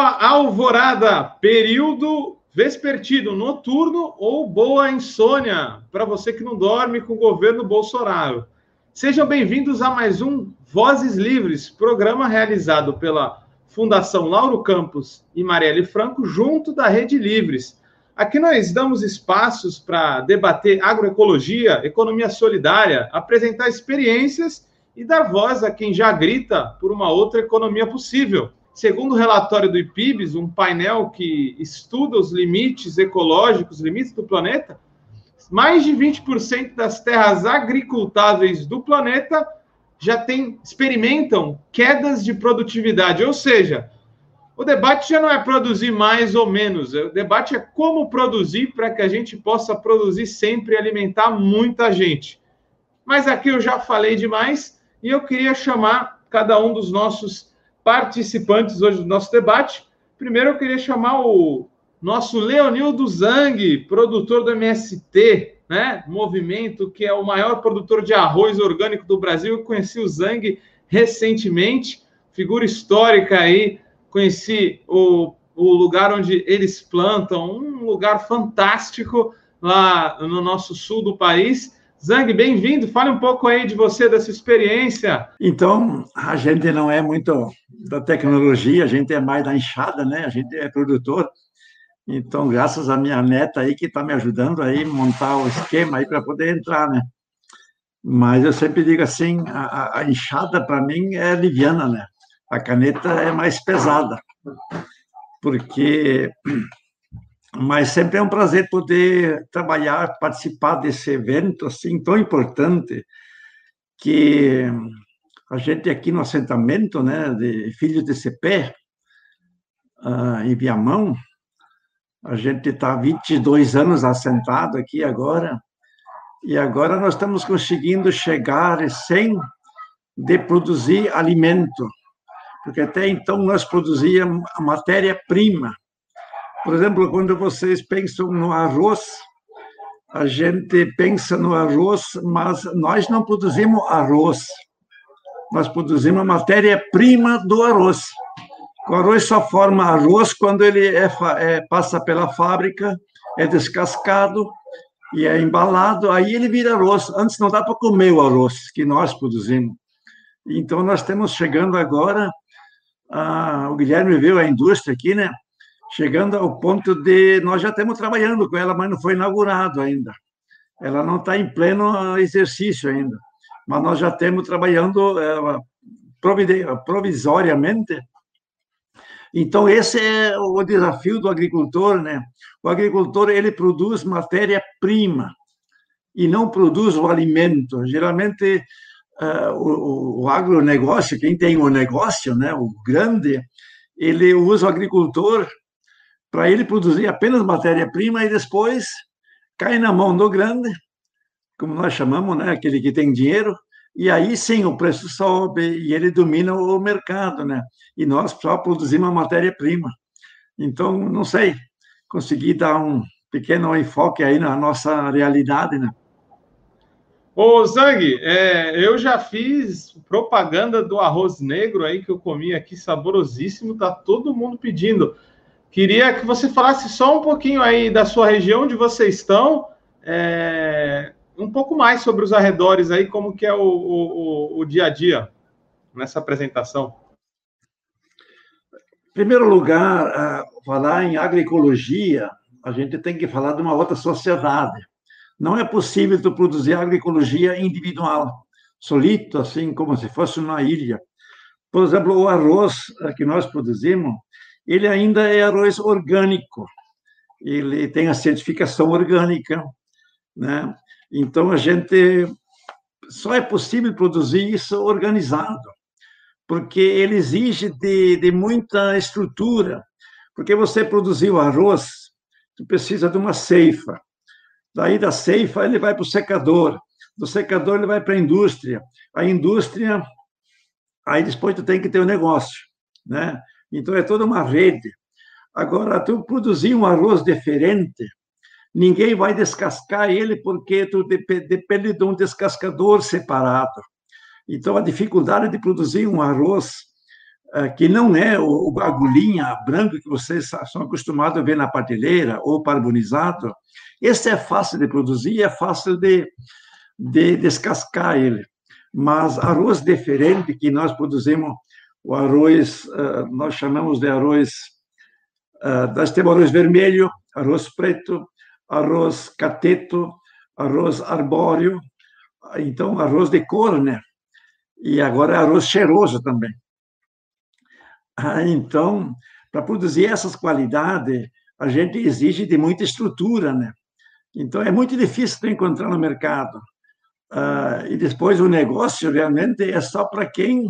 Alvorada, período vespertino, noturno ou boa insônia para você que não dorme com o governo Bolsonaro. Sejam bem-vindos a mais um Vozes Livres, programa realizado pela Fundação Lauro Campos e Marielle Franco, junto da Rede Livres. Aqui nós damos espaços para debater agroecologia, economia solidária, apresentar experiências e dar voz a quem já grita por uma outra economia possível. Segundo o relatório do IPIBS, um painel que estuda os limites ecológicos, os limites do planeta, mais de 20% das terras agricultáveis do planeta já tem, experimentam quedas de produtividade, ou seja, o debate já não é produzir mais ou menos, o debate é como produzir para que a gente possa produzir sempre e alimentar muita gente. Mas aqui eu já falei demais e eu queria chamar cada um dos nossos participantes hoje do nosso debate. Primeiro, eu queria chamar o nosso Leonildo Zang, produtor do MST, né? Movimento que é o maior produtor de arroz orgânico do Brasil. Eu conheci o Zang recentemente, figura histórica aí. Conheci o, o lugar onde eles plantam, um lugar fantástico lá no nosso sul do país. Zang, bem-vindo. Fale um pouco aí de você, dessa experiência. Então, a gente não é muito da tecnologia, a gente é mais da enxada, né? A gente é produtor. Então, graças à minha neta aí que está me ajudando aí montar o esquema aí para poder entrar, né? Mas eu sempre digo assim, a, a enxada para mim é liviana, né? A caneta é mais pesada, porque mas sempre é um prazer poder trabalhar, participar desse evento assim tão importante que a gente aqui no assentamento, né, de Filhos de Cepé, uh, em Viamão, a gente está 22 anos assentado aqui agora, e agora nós estamos conseguindo chegar sem de produzir alimento, porque até então nós produzíamos a matéria-prima, por exemplo, quando vocês pensam no arroz, a gente pensa no arroz, mas nós não produzimos arroz. Nós produzimos a matéria-prima do arroz. O arroz só forma arroz quando ele é, é, passa pela fábrica, é descascado e é embalado, aí ele vira arroz. Antes não dá para comer o arroz que nós produzimos. Então, nós estamos chegando agora. Ah, o Guilherme viu a indústria aqui, né? Chegando ao ponto de nós já estamos trabalhando com ela, mas não foi inaugurado ainda. Ela não está em pleno exercício ainda, mas nós já estamos trabalhando é, provisoriamente. Então esse é o desafio do agricultor, né? O agricultor ele produz matéria-prima e não produz o alimento. Geralmente uh, o, o agronegócio, quem tem o negócio, né, o grande, ele usa o agricultor para ele produzir apenas matéria-prima e depois cai na mão do grande, como nós chamamos, né, aquele que tem dinheiro, e aí sim o preço sobe e ele domina o mercado, né? E nós só produzimos a matéria-prima. Então, não sei, consegui dar um pequeno enfoque aí na nossa realidade, né? Ô, Zang, é, eu já fiz propaganda do arroz negro aí que eu comi aqui, saborosíssimo, tá todo mundo pedindo. Queria que você falasse só um pouquinho aí da sua região, onde vocês estão, é, um pouco mais sobre os arredores aí, como que é o, o, o dia a dia nessa apresentação. Em primeiro lugar, falar em agroecologia, a gente tem que falar de uma outra sociedade. Não é possível tu produzir agroecologia individual, solito, assim como se fosse uma ilha. Por exemplo, o arroz que nós produzimos, ele ainda é arroz orgânico, ele tem a certificação orgânica, né? Então a gente só é possível produzir isso organizado, porque ele exige de, de muita estrutura, porque você produzir o arroz, tu precisa de uma ceifa, daí da ceifa ele vai para o secador, do secador ele vai para a indústria, a indústria, aí depois tu tem que ter o um negócio, né? Então, é toda uma rede. Agora, tu produzir um arroz diferente, ninguém vai descascar ele porque tu depende de um descascador separado. Então, a dificuldade de produzir um arroz eh, que não é o, agulhinha branco que vocês são acostumados a ver na prateleira ou carbonizado. Esse é fácil de produzir, é fácil de, de descascar ele. Mas arroz diferente que nós produzimos, o arroz, eh, nós chamamos de arroz, eh, nós temos arroz vermelho, arroz preto, arroz cateto, arroz arbóreo, então arroz de cor, né? E agora é arroz cheiroso também. Ah, então, para produzir essas qualidades, a gente exige de muita estrutura, né? Então, é muito difícil de encontrar no mercado. Ah, e depois, o negócio realmente é só para quem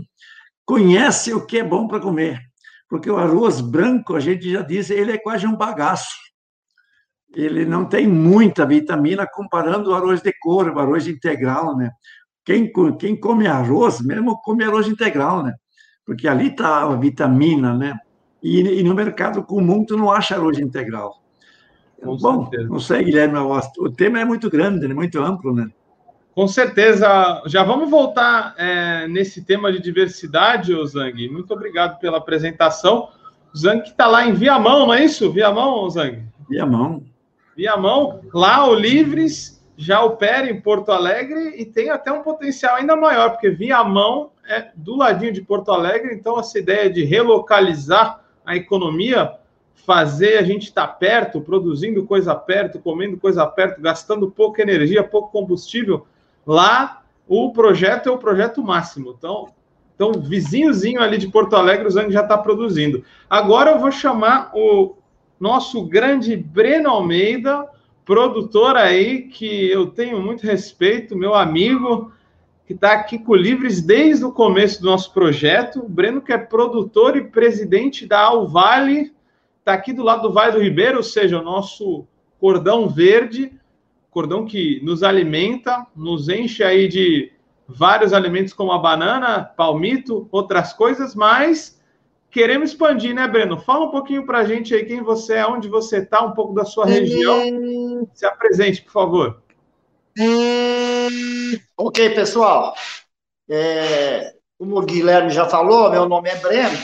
conhece o que é bom para comer. Porque o arroz branco, a gente já disse, ele é quase um bagaço. Ele não tem muita vitamina comparando o arroz de cor, o arroz integral, né? Quem, quem come arroz, mesmo come arroz integral, né? porque ali está a vitamina, né? E, e, no mercado comum tu não acha arroz integral. Com Bom, certeza. não sei, Guilherme, o tema é muito grande, né? muito amplo, né? Com certeza. Já vamos voltar é, nesse tema de diversidade, Zang. Muito obrigado pela apresentação. O Zang está lá em Viamão, não é isso? Viamão, Zang? Viamão. Viamão. Lá o Livres já opera em Porto Alegre e tem até um potencial ainda maior, porque Viamão é do ladinho de Porto Alegre, então essa ideia de relocalizar a economia, fazer a gente estar tá perto, produzindo coisa perto, comendo coisa perto, gastando pouca energia, pouco combustível, lá o projeto é o projeto máximo. Então, então vizinhozinho ali de Porto Alegre, o Zang já está produzindo. Agora eu vou chamar o nosso grande Breno Almeida, produtor aí, que eu tenho muito respeito, meu amigo, que está aqui com o Livres desde o começo do nosso projeto. Breno, que é produtor e presidente da Alvale, está aqui do lado do Vale do Ribeiro, ou seja, o nosso cordão verde, cordão que nos alimenta, nos enche aí de vários alimentos como a banana, palmito, outras coisas, mas queremos expandir, né, Breno? Fala um pouquinho para a gente aí quem você é, onde você está, um pouco da sua região. Se apresente, por favor. Ok, pessoal. É, como o Guilherme já falou, meu nome é Breno,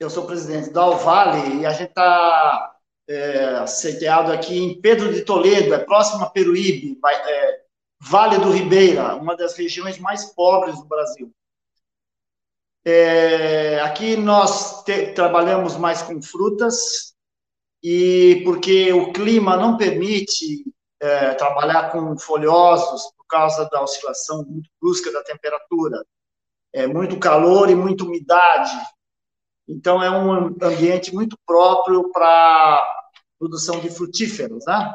eu sou presidente da Alvale e a gente está é, sediado aqui em Pedro de Toledo, é próximo a Peruíbe, é, Vale do Ribeira, uma das regiões mais pobres do Brasil. É, aqui nós te, trabalhamos mais com frutas e porque o clima não permite é, trabalhar com folhosos por causa da oscilação muito brusca da temperatura. É muito calor e muita umidade. Então, é um ambiente muito próprio para produção de frutíferos, né?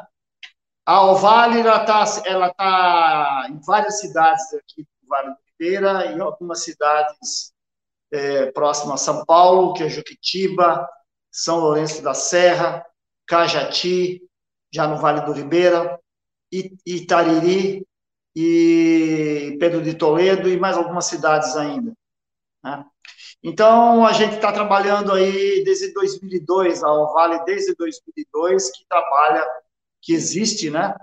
A Alvale, ela está ela tá em várias cidades aqui do Vale do Ribeira e algumas cidades é, próximas a São Paulo, que é Juquitiba, São Lourenço da Serra, Cajati, já no Vale do Ribeira, Itariri e Pedro de Toledo e mais algumas cidades ainda. Né? Então, a gente está trabalhando aí desde 2002, a Vale desde 2002, que trabalha, que existe, né?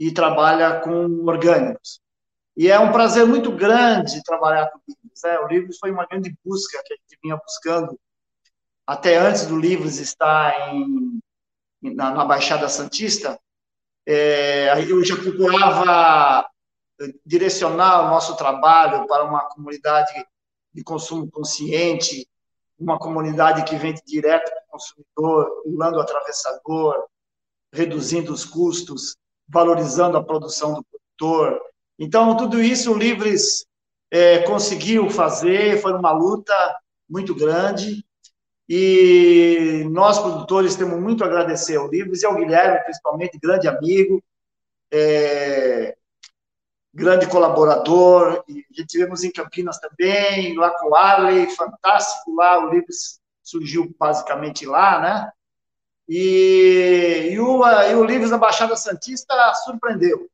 E trabalha com orgânicos. E é um prazer muito grande trabalhar com livros. Né? O Livros foi uma grande busca que a gente vinha buscando até antes do Livros estar em, na, na Baixada Santista, é, eu já procurava direcionar o nosso trabalho para uma comunidade de consumo consciente, uma comunidade que vende direto para o consumidor, pulando o atravessador, reduzindo os custos, valorizando a produção do produtor. Então, tudo isso o Livres é, conseguiu fazer, foi uma luta muito grande, e nós, produtores, temos muito a agradecer ao Livres e ao Guilherme, principalmente, grande amigo, é, grande colaborador. E gente tivemos em Campinas também, lá com o Arley, fantástico lá. O Livres surgiu basicamente lá, né? E, e, o, e o da Baixada Santista surpreendeu,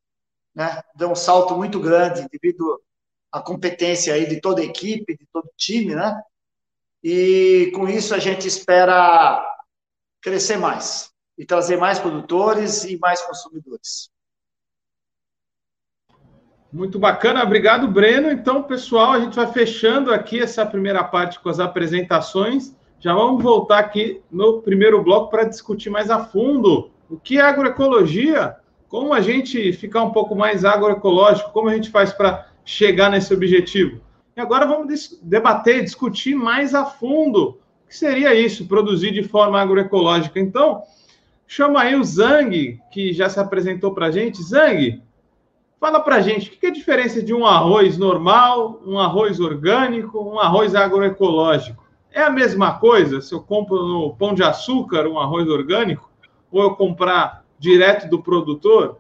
né? Deu um salto muito grande devido à competência aí de toda a equipe, de todo o time, né? E com isso a gente espera crescer mais e trazer mais produtores e mais consumidores. Muito bacana, obrigado, Breno. Então, pessoal, a gente vai fechando aqui essa primeira parte com as apresentações. Já vamos voltar aqui no primeiro bloco para discutir mais a fundo o que é agroecologia, como a gente ficar um pouco mais agroecológico, como a gente faz para chegar nesse objetivo. E agora vamos debater, discutir mais a fundo o que seria isso, produzir de forma agroecológica. Então, chama aí o Zang, que já se apresentou para a gente. Zang, Fala para gente, o que é a diferença de um arroz normal, um arroz orgânico, um arroz agroecológico? É a mesma coisa se eu compro no Pão de Açúcar um arroz orgânico ou eu comprar direto do produtor?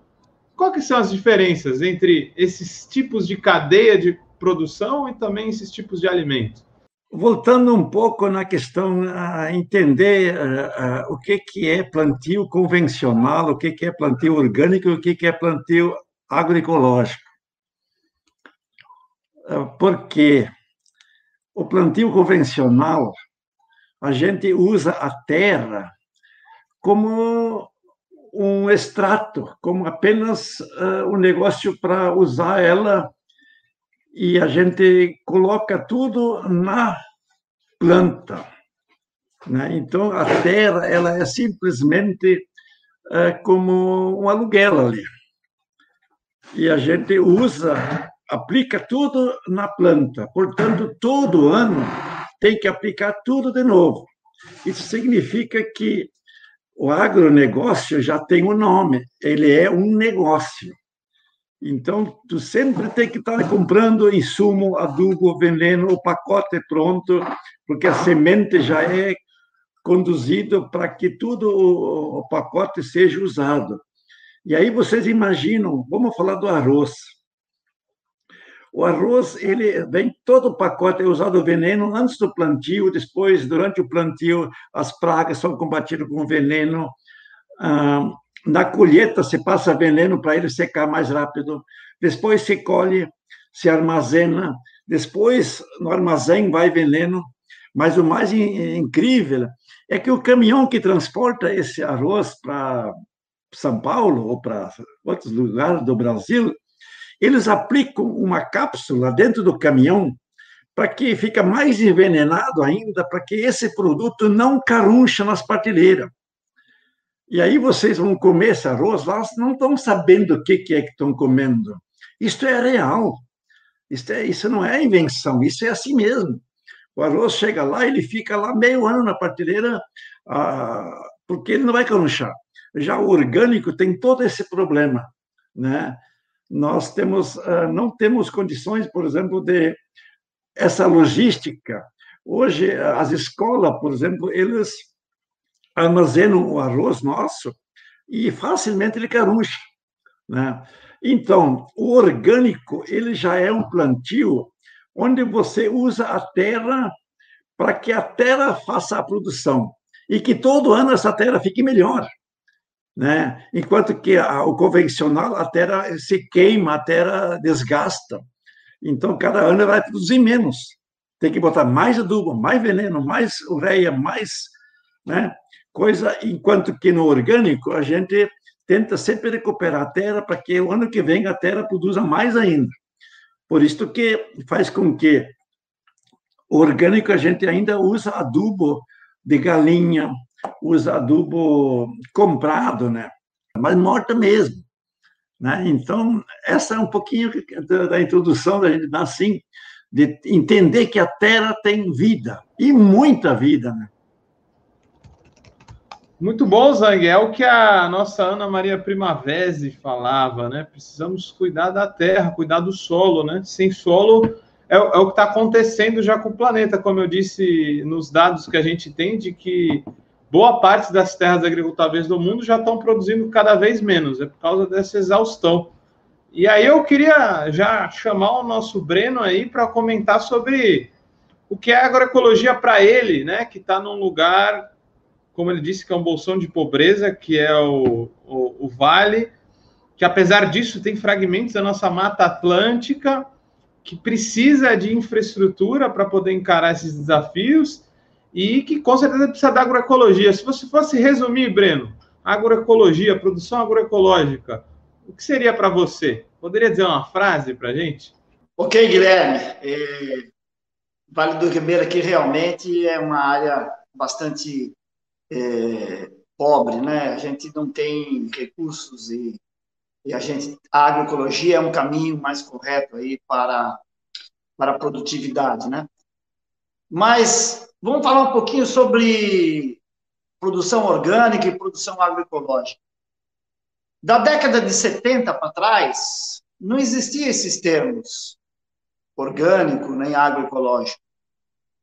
Quais são as diferenças entre esses tipos de cadeia de produção e também esses tipos de alimentos? Voltando um pouco na questão a entender uh, uh, o que que é plantio convencional, o que que é plantio orgânico, o que que é plantio agroecológico. É, porque o plantio convencional, a gente usa a terra como um extrato, como apenas uh, um negócio para usar ela e a gente coloca tudo na planta. Né? Então, a terra ela é simplesmente uh, como um aluguel ali e a gente usa, aplica tudo na planta. Portanto, todo ano tem que aplicar tudo de novo. Isso significa que o agronegócio já tem um nome, ele é um negócio. Então, tu sempre tem que estar comprando insumo, adubo, veneno, o pacote pronto, porque a semente já é conduzido para que tudo o pacote seja usado. E aí vocês imaginam, vamos falar do arroz. O arroz, ele vem todo o pacote, é usado veneno antes do plantio, depois, durante o plantio, as pragas são combatidas com veneno. Ah, na colheita, se passa veneno para ele secar mais rápido. Depois se colhe, se armazena. Depois, no armazém, vai veneno. Mas o mais incrível é que o caminhão que transporta esse arroz para são Paulo ou para outros lugares do Brasil, eles aplicam uma cápsula dentro do caminhão para que fica mais envenenado ainda, para que esse produto não caruncha nas partilheiras. E aí vocês vão comer esse arroz, lá não estão sabendo o que, é que estão comendo. Isto é real. Isso, é, isso não é invenção, isso é assim mesmo. O arroz chega lá, ele fica lá meio ano na partilheira, ah, porque ele não vai carunchar. Já o orgânico tem todo esse problema, né? Nós temos, ah, não temos condições, por exemplo, de essa logística. Hoje, as escolas, por exemplo, eles armazenam o arroz nosso e facilmente ele caruncha, né? Então, o orgânico, ele já é um plantio onde você usa a terra para que a terra faça a produção e que todo ano essa terra fique melhor né? Enquanto que a, o convencional, a terra se queima, a terra desgasta. Então, cada ano vai produzir menos. Tem que botar mais adubo, mais veneno, mais ureia, mais né? coisa, enquanto que no orgânico a gente tenta sempre recuperar a terra para que o ano que vem a terra produza mais ainda. Por isso que faz com que o orgânico a gente ainda usa adubo de galinha, usa adubo comprado, né? Mas morta mesmo. Né? Então, essa é um pouquinho da, da introdução da gente assim, de entender que a Terra tem vida, e muita vida, né? Muito bom, Zang. É o que a nossa Ana Maria Primavesi falava, né? Precisamos cuidar da terra, cuidar do solo, né? Sem solo é, é o que está acontecendo já com o planeta, como eu disse nos dados que a gente tem, de que boa parte das terras agricultáveis do mundo já estão produzindo cada vez menos, é por causa dessa exaustão. E aí eu queria já chamar o nosso Breno aí para comentar sobre o que é agroecologia para ele, né? Que está num lugar, como ele disse, que é um bolsão de pobreza, que é o, o, o Vale, que apesar disso tem fragmentos da nossa Mata Atlântica, que precisa de infraestrutura para poder encarar esses desafios e que com certeza precisa da agroecologia. Se você fosse resumir, Breno, agroecologia, produção agroecológica, o que seria para você? Poderia dizer uma frase para a gente? Ok, Guilherme. É, vale do Ribeira aqui realmente é uma área bastante é, pobre, né? A gente não tem recursos e, e a gente a agroecologia é um caminho mais correto aí para para a produtividade, né? Mas vamos falar um pouquinho sobre produção orgânica e produção agroecológica. Da década de 70 para trás, não existiam esses termos, orgânico nem agroecológico,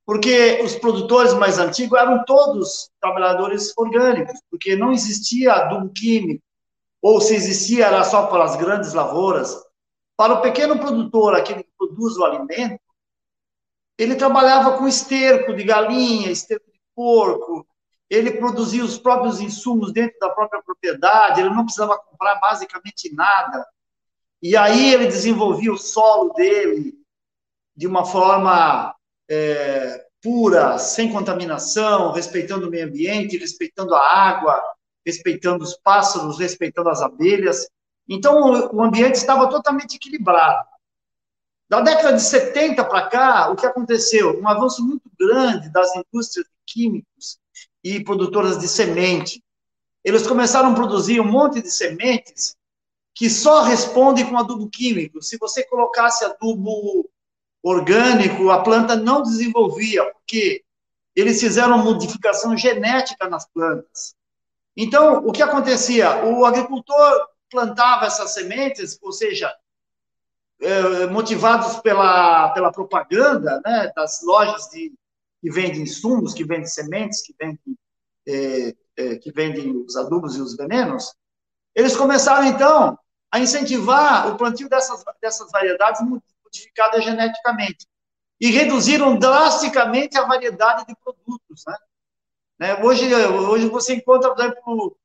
porque os produtores mais antigos eram todos trabalhadores orgânicos, porque não existia adubo químico, ou se existia era só para as grandes lavouras. Para o pequeno produtor, aquele que produz o alimento, ele trabalhava com esterco de galinha, esterco de porco, ele produzia os próprios insumos dentro da própria propriedade, ele não precisava comprar basicamente nada. E aí ele desenvolvia o solo dele de uma forma é, pura, sem contaminação, respeitando o meio ambiente, respeitando a água, respeitando os pássaros, respeitando as abelhas. Então, o ambiente estava totalmente equilibrado. Da década de 70 para cá, o que aconteceu? Um avanço muito grande das indústrias químicos e produtoras de semente. Eles começaram a produzir um monte de sementes que só respondem com adubo químico. Se você colocasse adubo orgânico, a planta não desenvolvia, porque eles fizeram modificação genética nas plantas. Então, o que acontecia? O agricultor plantava essas sementes, ou seja, motivados pela, pela propaganda né, das lojas de, que vendem insumos, que vendem sementes, que vendem, é, é, que vendem os adubos e os venenos, eles começaram, então, a incentivar o plantio dessas, dessas variedades modificadas geneticamente. E reduziram drasticamente a variedade de produtos. Né? né? Hoje, hoje você encontra, por exemplo,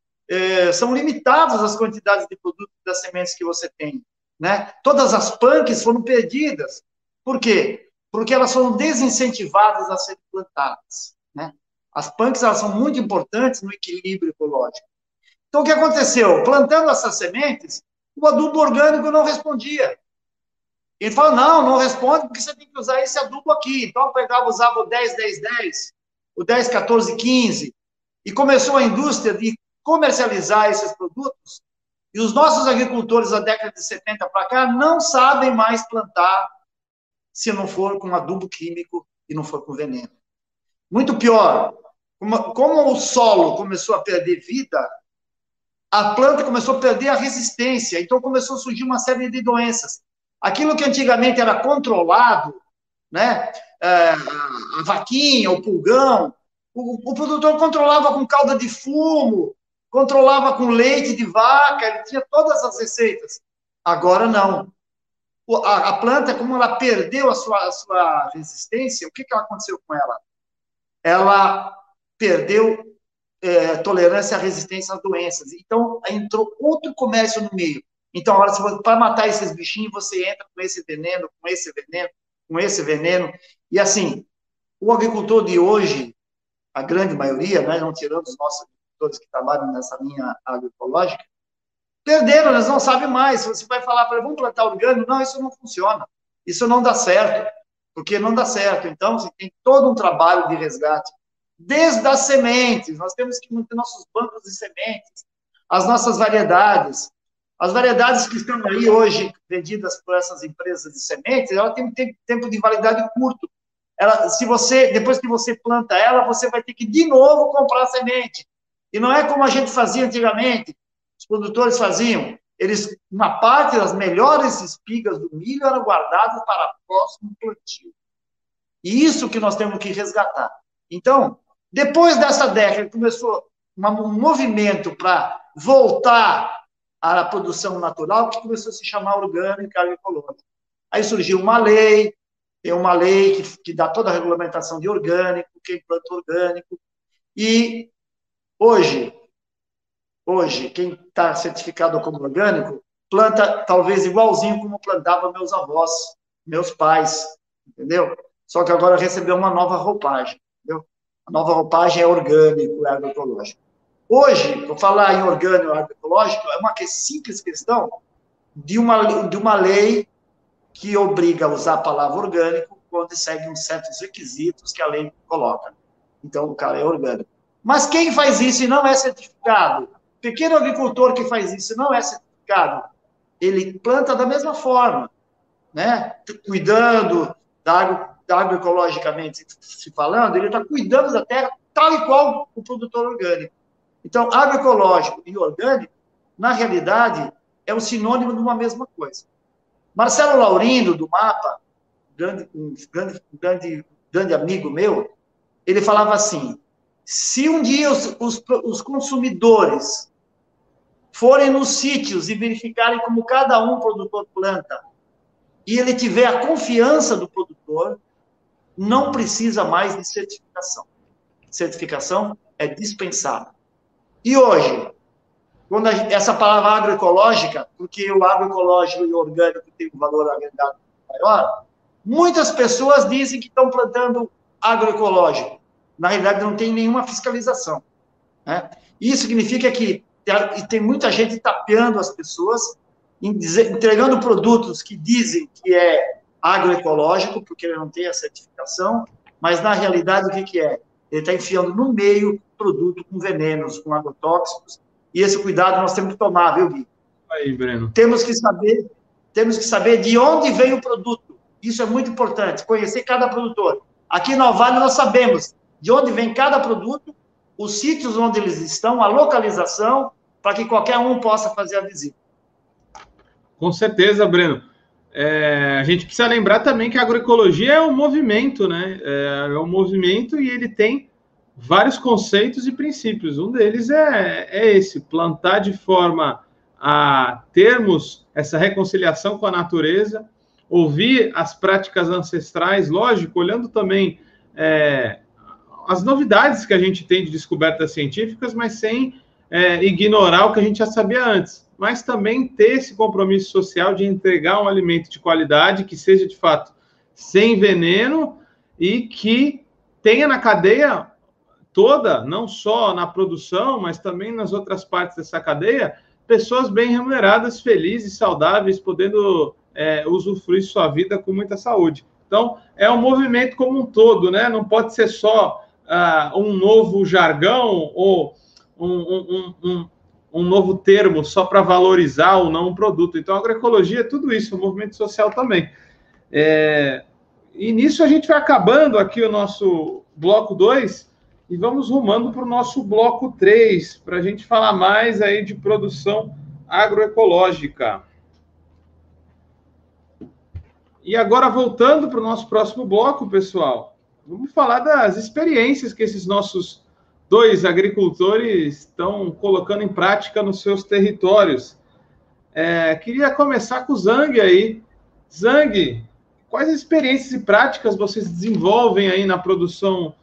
são limitadas as quantidades de produtos das sementes que você tem. Né? Todas as punks foram perdidas. Por quê? porque elas foram desincentivadas a serem plantadas. Né? As punks elas são muito importantes no equilíbrio ecológico. Então, o que aconteceu? Plantando essas sementes, o adubo orgânico não respondia. Ele falou, não, não responde porque você tem que usar esse adubo aqui. Então, eu pegava, usava o 10, 10, 10, o 10, 14, 15, e começou a indústria de comercializar esses produtos, e os nossos agricultores da década de 70 para cá não sabem mais plantar se não for com adubo químico e não for com veneno. Muito pior, como, o solo começou a perder vida, a planta começou a perder a resistência, então começou a surgir uma série de doenças. Aquilo que antigamente era controlado, né, é, a vaquinha, o pulgão, o, o, produtor controlava com calda de fumo, controlava com leite de vaca, ele tinha todas as receitas. Agora não a, a, planta, como ela perdeu a sua, a sua resistência, o que, que aconteceu com ela? Ela perdeu é, tolerância à resistência às doenças. Então, entrou outro comércio no meio. Então, para matar esses bichinhos, você entra com esse veneno, com esse veneno, com esse veneno. E assim, o agricultor de hoje, a grande maioria, né, não tirando os nossos agricultores que trabalham nessa linha agroecológica, Perderam, eles não sabem mais. Você vai falar para vamos plantar orgânico? Não, isso não funciona. Isso não dá certo, porque não dá certo. Então, você tem todo um trabalho de resgate, desde as sementes. Nós temos que manter nossos bancos de sementes, as nossas variedades. As variedades que estão aí hoje vendidas por essas empresas de sementes, ela tem tempo de validade curto. Ela, se você, depois que você planta ela, você vai ter que de novo comprar a semente. E não é como a gente fazia antigamente, os produtores faziam, eles, uma parte das melhores espigas do milho eram guardadas para o próximo plantio. E isso que nós temos que resgatar. Então, depois dessa década, começou um movimento para voltar à produção natural, que começou a se chamar orgânica agroecológica. Aí surgiu uma lei, tem uma lei que, que dá toda a regulamentação de orgânico, quem planta orgânico, e hoje hoje, quem está certificado como orgânico, planta talvez igualzinho como plantava meus avós, meus pais, entendeu? Só que agora recebeu uma nova roupagem, entendeu? A nova roupagem é orgânico, é agroecológico. Hoje, vou falar em orgânico e agroecológico, é uma simples questão de uma, de uma lei que obriga a usar a palavra orgânico quando segue uns certos requisitos que a lei coloca. Então, o cara é orgânico. Mas quem faz isso e não é certificado? Pequeno agricultor que faz isso e não é certificado, ele planta da mesma forma, né? Cuidando da água, da agroecologicamente se falando, ele está cuidando da terra tal e qual o produtor orgânico. Então, agroecológico e orgânico, na realidade, é um sinônimo de uma mesma coisa. Marcelo Laurindo, do MAPA, grande, um grande, grande, grande amigo meu, ele falava assim: se um dia os, os, os consumidores forem nos sítios e verificarem como cada um produtor planta, e ele tiver a confiança do produtor, não precisa mais de certificação. Certificação é dispensável. E hoje, quando a, essa palavra agroecológica, porque o agroecológico e o orgânico tem um valor agregado maior, muitas pessoas dizem que estão plantando agroecológico. Na realidade, não tem nenhuma fiscalização. Né? Isso significa que tem muita gente tapeando as pessoas, entregando produtos que dizem que é agroecológico, porque ele não tem a certificação, mas na realidade o que, que é? Ele está enfiando no meio produto com venenos, com agrotóxicos, e esse cuidado nós temos que tomar, viu, Gui? Aí, Breno. Temos que saber, temos que saber de onde vem o produto. Isso é muito importante, conhecer cada produtor. Aqui na Vale nós sabemos de onde vem cada produto, os sítios onde eles estão, a localização, para que qualquer um possa fazer a visita. Com certeza, Breno. É, a gente precisa lembrar também que a agroecologia é um movimento, né? É, é um movimento e ele tem vários conceitos e princípios. Um deles é, é esse: plantar de forma a termos essa reconciliação com a natureza, ouvir as práticas ancestrais, lógico, olhando também é, as novidades que a gente tem de descobertas científicas, mas sem é, ignorar o que a gente já sabia antes mas também ter esse compromisso social de entregar um alimento de qualidade que seja de fato sem veneno e que tenha na cadeia toda, não só na produção, mas também nas outras partes dessa cadeia, pessoas bem remuneradas, felizes, saudáveis, podendo é, usufruir sua vida com muita saúde. Então, é um movimento como um todo, né? Não pode ser só uh, um novo jargão ou um, um, um, um novo termo só para valorizar ou não um produto. Então, agroecologia é tudo isso, o movimento social também. É, e nisso a gente vai acabando aqui o nosso bloco 2 e vamos rumando para o nosso bloco 3, para a gente falar mais aí de produção agroecológica. E agora, voltando para o nosso próximo bloco, pessoal, vamos falar das experiências que esses nossos dois agricultores estão colocando em prática nos seus territórios. É, queria começar com o Zang aí. Zang, quais experiências e práticas vocês desenvolvem aí na produção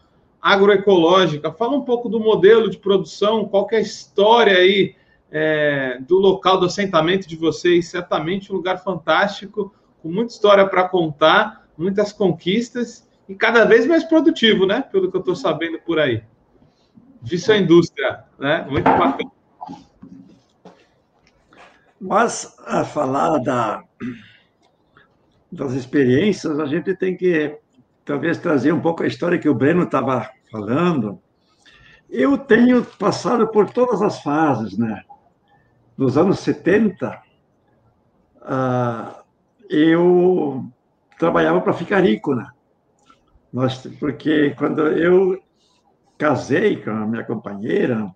agroecológica? Fala um pouco do modelo de produção, qual é a história aí é, do local do assentamento de vocês. Certamente um lugar fantástico, com muita história para contar, muitas conquistas e cada vez mais produtivo, né? Pelo que eu estou sabendo por aí de sua indústria, né? Muito bacana. Mas, a falar da, das experiências, a gente tem que talvez trazer um pouco a história que o Breno estava falando. Eu tenho passado por todas as fases, né? Nos anos 70, uh, eu trabalhava para ficar rico, né? Nós, porque quando eu casei com a minha companheira,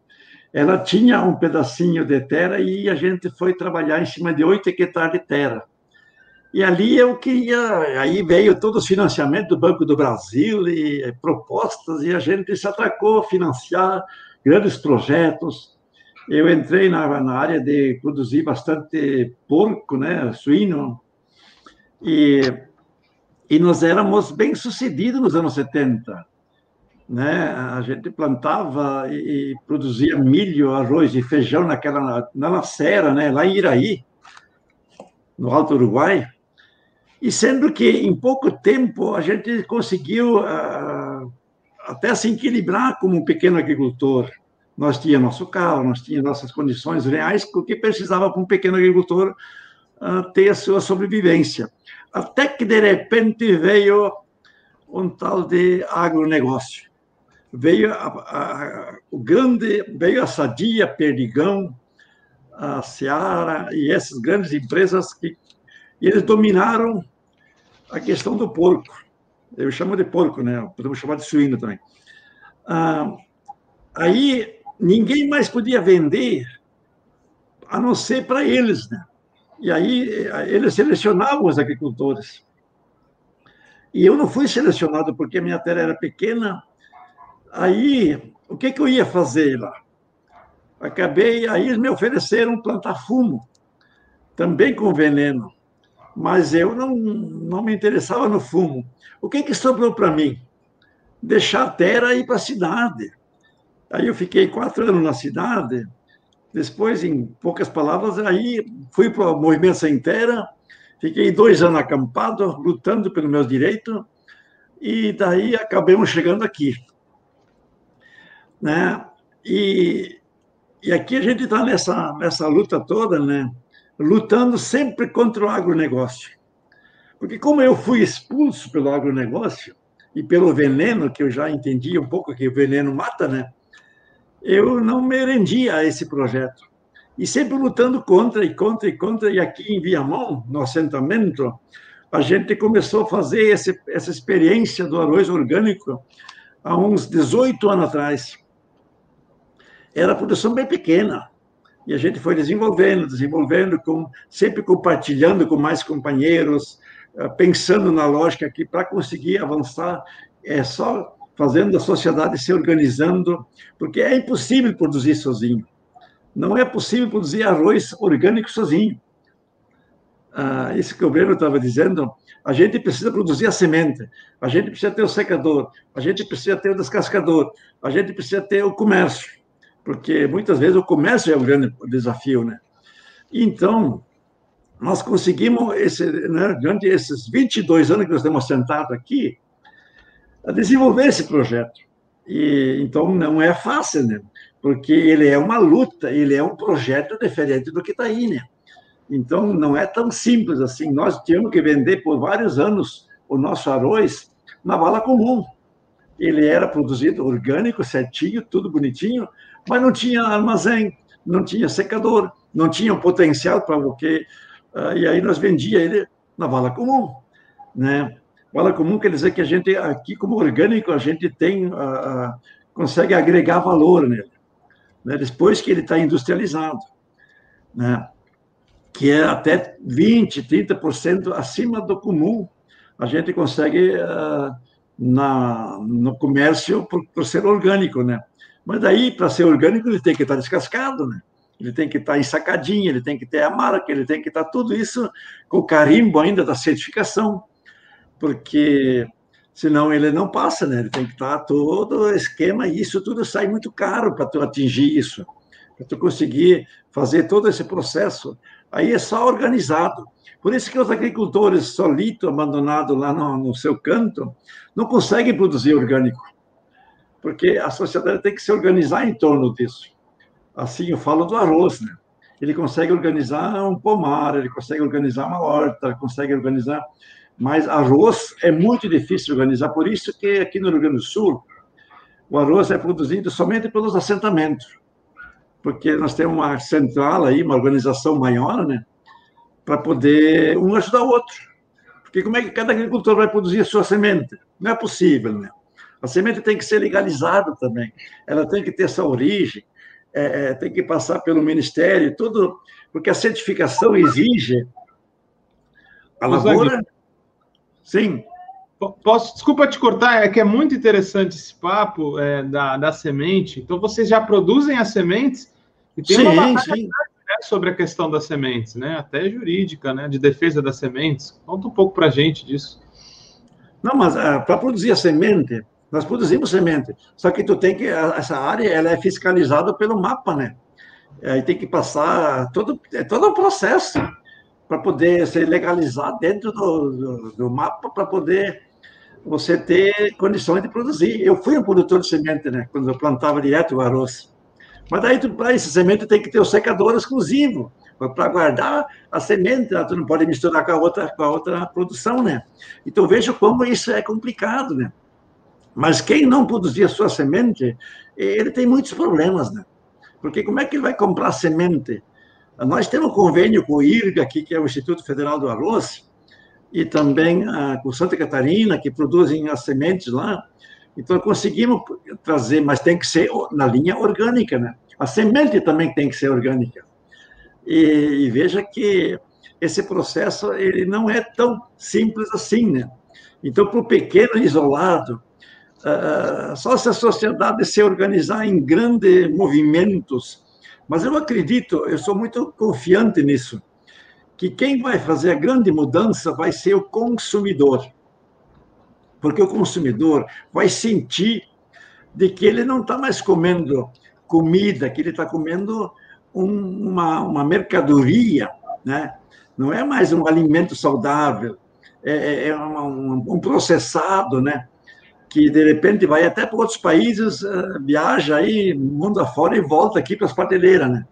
ela tinha um pedacinho de terra e a gente foi trabalhar em cima de oito hectares de terra. E ali eu queria, aí veio todos os financiamentos do Banco do Brasil e eh, propostas, e a gente se atracou a financiar grandes projetos. Eu entrei na, na área de produzir bastante porco, né, suíno, e, e nós éramos bem sucedidos nos anos 70 né? A gente plantava e, produzia milho, arroz e feijão naquela na Lacera, né? Lá em Iraí, no Alto Uruguai. E sendo que em pouco tempo a gente conseguiu uh, até se equilibrar como um pequeno agricultor. Nós tínhamos nosso carro, nós tínhamos nossas condições reais, o que precisava para um pequeno agricultor uh, ter a sua sobrevivência. Até que, de repente, veio um tal de agronegócio. Veio a, a, o grande, veio a Sadia, Perdigão, a Seara e essas grandes empresas que eles dominaram a questão do porco. Eu chamo de porco, né? Podemos chamar de suíno também. Ah, aí ninguém mais podia vender a não ser para eles, né? E aí eles selecionavam os agricultores. E eu não fui selecionado porque minha terra era pequena. Aí, o que, que eu ia fazer lá? Acabei, aí eles me ofereceram plantar fumo, também com veneno. Mas eu não, não me interessava no fumo. O que, que sobrou para mim? Deixar a terra e ir para a cidade. Aí eu fiquei quatro anos na cidade. Depois, em poucas palavras, aí fui para o Movimento Sem Terra, Fiquei dois anos acampado, lutando pelos meus direitos, e daí acabamos chegando aqui. Né? E, e aqui a gente está nessa, nessa luta toda, né? lutando sempre contra o agronegócio. Porque como eu fui expulso pelo agronegócio e pelo veneno, que eu já entendi um pouco que o veneno mata, né? Eu não me rendia a esse projeto e sempre lutando contra e contra e contra. E aqui em Viamão, no assentamento, a gente começou a fazer esse, essa experiência do arroz orgânico há uns 18 anos atrás. Era produção bem pequena. E a gente foi desenvolvendo, desenvolvendo, com, sempre compartilhando com mais companheiros, eh, pensando na lógica que para conseguir avançar é só fazendo a sociedade se organizando, porque é impossível produzir sozinho. Não é possível produzir arroz orgânico sozinho. Ah, isso que o Breno estava dizendo, a gente precisa produzir a semente, a gente precisa ter o secador, a gente precisa ter o descascador, a gente precisa ter o comércio, porque muitas vezes o comércio é o grande desafio, né? Então, nós conseguimos, esse, né, durante esses 22 anos que nós estamos sentados aqui, a desenvolver esse projeto. E, então, não é fácil, né? porque ele é uma luta, ele é um projeto diferente do que está aí, né? Então, não é tão simples assim. Nós tínhamos que vender por vários anos o nosso arroz na bala comum. Ele era produzido orgânico, certinho, tudo bonitinho, mas não tinha armazém, não tinha secador, não tinha um potencial para o que. Uh, e aí nós vendia ele na bala comum, né? Bala comum quer dizer que a gente, aqui como orgânico, a gente tem, uh, uh, consegue agregar valor nele né, depois que ele está industrializado, né, que é até 20%, 30% acima do comum, a gente consegue uh, na, no comércio por, por, ser orgânico, né? Mas daí, para ser orgânico, ele tem que estar descascado, né? Ele tem que estar ensacadinho, ele tem que ter a marca, ele tem que estar tudo isso com carimbo ainda da certificação, porque senão ele não passa, né? Ele tem que estar todo o esquema e isso tudo sai muito caro para tu atingir isso, para tu conseguir fazer todo esse processo. Aí é só organizado. Por isso que os agricultores solitos, abandonados lá no, no seu canto, não conseguem produzir orgânico, porque a sociedade tem que se organizar em torno disso. Assim, eu falo do arroz, né? Ele consegue organizar um pomar, ele consegue organizar uma horta, consegue organizar mas arroz é muito difícil de organizar, por isso que aqui no Rio Grande do Sul, o arroz é produzido somente pelos assentamentos, porque nós temos uma central aí, uma organização maior, né, para poder um ajudar o outro. Porque como é que cada agricultor vai produzir a sua semente? Não é possível, né? A semente tem que ser legalizada também, ela tem que ter essa origem, é, é tem que passar pelo ministério, tudo, porque a certificação exige a lavoura Sim. Posso, desculpa te cortar, é que é muito interessante esse papo é, da, da semente. Então, vocês já produzem as sementes e tem sim, uma batalha né, sobre a questão das sementes, né? Até jurídica, né? De defesa das sementes. Conta um pouco para a gente disso. Não, mas uh, ah, para produzir a semente, nós produzimos semente. Só que tu tem que essa área ela é fiscalizada pelo mapa, né? Aí tem que passar todo é todo o processo para poder ser legalizado dentro do, do, do mapa, para poder você ter condições de produzir. Eu fui um produtor de semente, né, quando eu plantava direto o arroz. Mas daí, para esse semente, tem que ter o secador exclusivo, para guardar a semente, tu não pode misturar com a outra, com a outra produção, né? Então veja como isso é complicado, né? Mas quem não produzir a sua semente, ele tem muitos problemas, né? Porque como é que ele vai comprar semente? Nós temos um convênio com o IRG aqui, que é o Instituto Federal do Arroz, e também ah, com Santa Catarina, que produzem as sementes lá. Então, conseguimos trazer, mas tem que ser na linha orgânica, né? A semente também tem que ser orgânica. E, e veja que esse processo ele não é tão simples assim, né? Então, para o pequeno isolado, uh, só se a sociedade se organizar em grandes movimentos, mas eu acredito, eu sou muito confiante nisso, que quem vai fazer a grande mudança vai ser o consumidor. Porque o consumidor vai sentir de que ele não está mais comendo comida, que ele está comendo um, uma, uma mercadoria, né? não é mais um alimento saudável, é, é, é um, um, processado, né? Que de repente vai até para outros países, uh, viaja aí mundo afora e volta aqui para as prateleiras, né?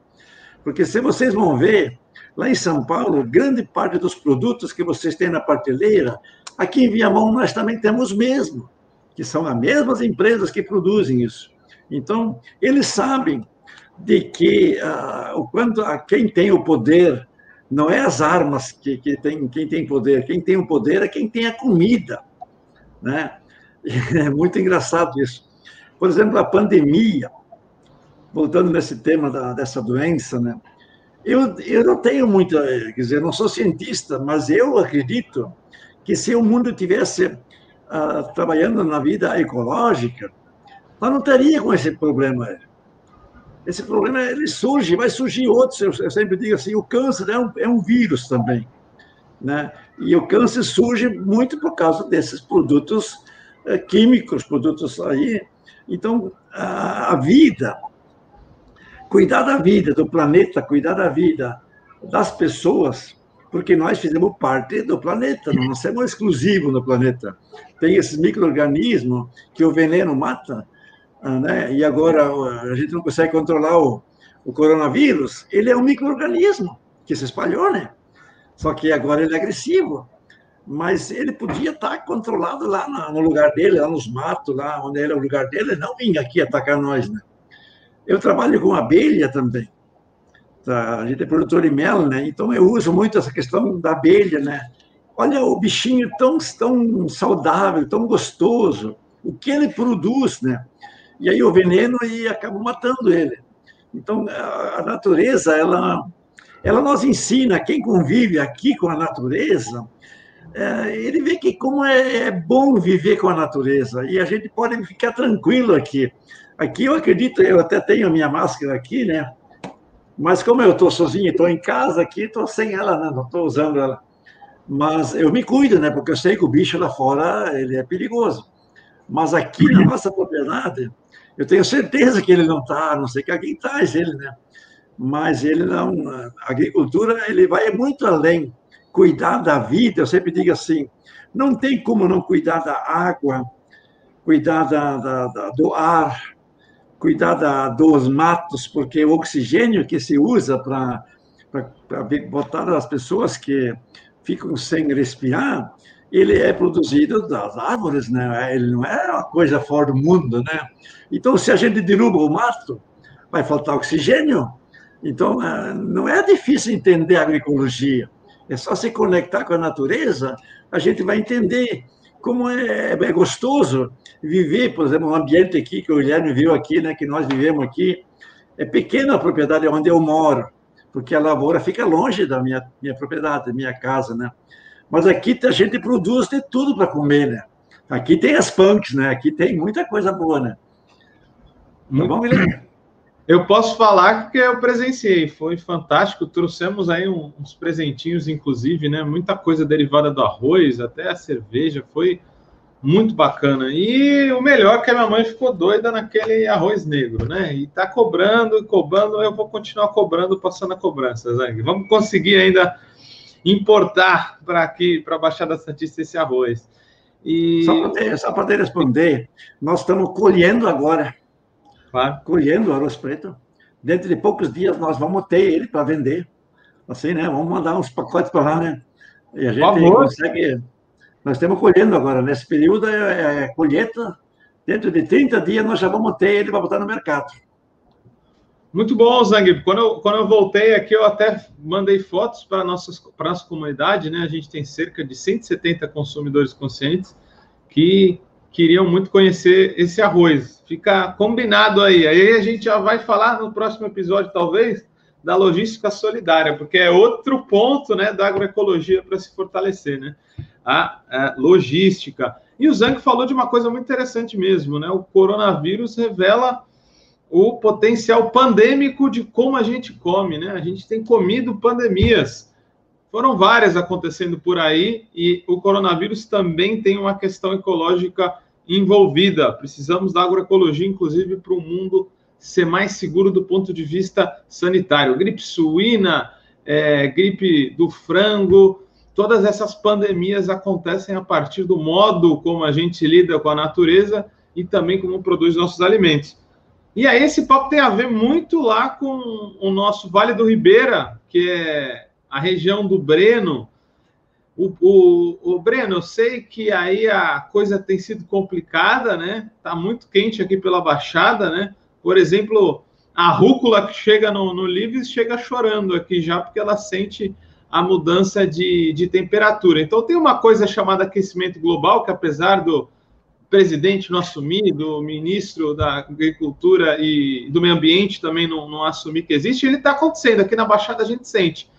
Porque se vocês vão ver, lá em São Paulo, grande parte dos produtos que vocês têm na prateleira, aqui em Viamão nós também temos mesmo, que são as mesmas empresas que produzem isso. Então, eles sabem de que uh, o quanto a quem tem o poder não é as armas que, que tem quem tem poder, quem tem o poder é quem tem a comida, né? É muito engraçado isso. Por exemplo, a pandemia, voltando nesse tema da, dessa doença, né? Eu, eu não tenho muita, quer dizer, não sou cientista, mas eu acredito que se o mundo tivesse uh, trabalhando na vida ecológica, nós não teria com esse problema. Esse problema ele surge, vai surgir outros. Eu, eu sempre digo assim, o câncer é um, é um vírus também, né? E o câncer surge muito por causa desses produtos químicos, produtos aí. Então, a, a vida, cuidar da vida do planeta, cuidar da vida das pessoas, porque nós fizemos parte do planeta, não somos exclusivos no planeta. Tem esses micro-organismos que o veneno mata, ah, né? e agora a gente não consegue controlar o, o coronavírus, ele é um micro-organismo que se espalhou, né? Só que agora ele é agressivo mas ele podia estar controlado lá no lugar dele, lá nos matos, lá onde era o lugar dele, não vinha aqui atacar nós, né? Eu trabalho com abelha também. Tá? A gente é produtor de mel, né? Então eu uso muito essa questão da abelha, né? Olha o bichinho tão, tão saudável, tão gostoso, o que ele produz, né? E aí o veneno e acaba matando ele. Então a natureza, ela, ela nos ensina, quem convive aqui com a natureza, é, ele vê que como é, é, bom viver com a natureza e a gente pode ficar tranquilo aqui. Aqui eu acredito, eu até tenho a minha máscara aqui, né? Mas como eu estou sozinho, estou em casa aqui, estou sem ela, né? não estou usando ela. Mas eu me cuido, né? Porque eu sei que o bicho lá fora ele é perigoso. Mas aqui na nossa propriedade, eu tenho certeza que ele não está, não sei que alguém traz ele, né? Mas ele não. A agricultura ele vai muito além cuidar da vida, eu sempre digo assim, não tem como não cuidar da água, cuidar da, da, da, do ar, cuidar da, dos matos, porque o oxigênio que se usa para botar as pessoas que ficam sem respirar, ele é produzido das árvores, né? Ele não é uma coisa fora do mundo, né? Então, se a gente derruba o mato, vai faltar oxigênio. Então, eh, não é difícil entender a agroecologia. É só se conectar com a natureza, a gente vai entender como é, é gostoso viver, por exemplo, um ambiente aqui que o Guilherme viu aqui, né, que nós vivemos aqui. É pequena a propriedade onde eu moro, porque a lavoura fica longe da minha, minha propriedade, da minha casa, né? Mas aqui a gente produz de tudo para comer, né? Aqui tem as punks, né? Aqui tem muita coisa boa, né? Tá bom, Guilherme? Eu posso falar que eu presenciei, foi fantástico. Trouxemos aí uns presentinhos, inclusive, né? Muita coisa derivada do arroz, até a cerveja, foi muito bacana. E o melhor é que a minha mãe ficou doida naquele arroz negro, né? E tá cobrando e cobrando, eu vou continuar cobrando, passando a cobrança, Zang. Vamos conseguir ainda importar para aqui, para a Baixada Santista, esse arroz. E... Só para responder, nós estamos colhendo agora claro. colhendo arroz preto. Dentro de poucos dias nós vamos ter ele para vender. assim, né? Vamos mandar uns pacotes para lá, né? E a gente consegue. Nós estamos colhendo agora, nesse período é, é colheita. Dentro de 30 dias nós já vamos ter ele para botar no mercado. Muito bom, Zang. Quando eu, quando eu voltei aqui, eu até mandei fotos para a nossa, para nossa comunidade, né? A gente tem cerca de 170 consumidores conscientes que queriam muito conhecer esse arroz. Fica combinado aí. Aí a gente já vai falar no próximo episódio, talvez, da logística solidária, porque é outro ponto né, da agroecologia para se fortalecer, né? A, a, logística. E o Zank falou de uma coisa muito interessante mesmo, né? O coronavírus revela o potencial pandêmico de como a gente come, né? A gente tem comido pandemias. Foram várias acontecendo por aí e o coronavírus também tem uma questão ecológica envolvida. Precisamos da agroecologia, inclusive, para o mundo ser mais seguro do ponto de vista sanitário. Gripe suína, é, gripe do frango, todas essas pandemias acontecem a partir do modo como a gente lida com a natureza e também como produz nossos alimentos. E aí esse papo tem a ver muito lá com o nosso Vale do Ribeira, que é a região do Breno. O, o, o Breno, eu sei que aí a coisa tem sido complicada, né? Tá muito quente aqui pela Baixada, né? Por exemplo, a rúcula que chega no, no Lives chega chorando aqui já, porque ela sente a mudança de, de temperatura. Então, tem uma coisa chamada aquecimento global, que apesar do presidente não assumir, do ministro da Agricultura e do Meio Ambiente também não, não assumir que existe, ele está acontecendo. Aqui na Baixada a gente sente.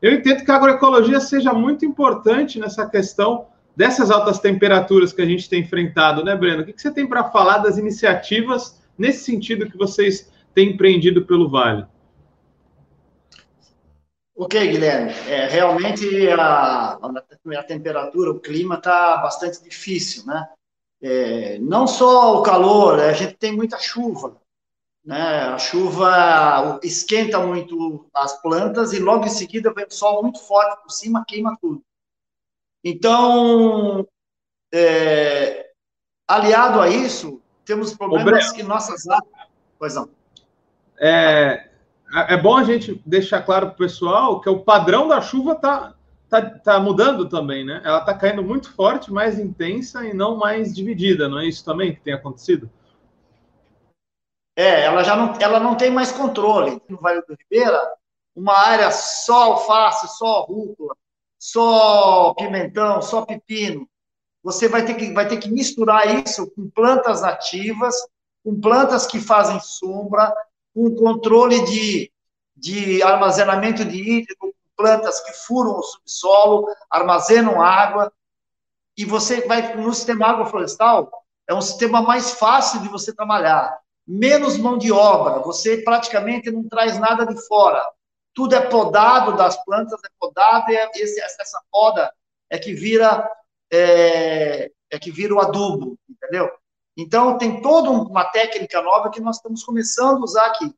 Eu entendo que a agroecologia seja muito importante nessa questão dessas altas temperaturas que a gente tem enfrentado, né, Breno? O que você tem para falar das iniciativas nesse sentido que vocês têm empreendido pelo Vale? Ok, Guilherme. É, realmente a, a, temperatura, o clima está bastante difícil, né? É, não só o calor, a gente tem muita chuva, né? A chuva esquenta muito as plantas e logo em seguida vem o sol muito forte por cima, queima tudo. Então, é, aliado a isso, temos problemas que nossas áreas. Pois não. É, é bom a gente deixar claro para o pessoal que o padrão da chuva está tá, tá mudando também, né? Ela está caindo muito forte, mais intensa e não mais dividida, não é isso também que tem acontecido? É, ela já não, ela não tem mais controle. No Vale do Ribeira, uma área só alface, só rúcula, só pimentão, só pepino, você vai ter que, vai ter que misturar isso com plantas nativas, com plantas que fazem sombra, com controle de, de armazenamento de hídrico, plantas que furam o subsolo, armazenam água, e você vai, no sistema agroflorestal, é um sistema mais fácil de você trabalhar, menos mão de obra, você praticamente não traz nada de fora, tudo é podado das plantas, é podado, e é esse, essa poda é que vira é, é que vira o adubo, entendeu? Então, tem toda uma técnica nova que nós estamos começando a usar aqui.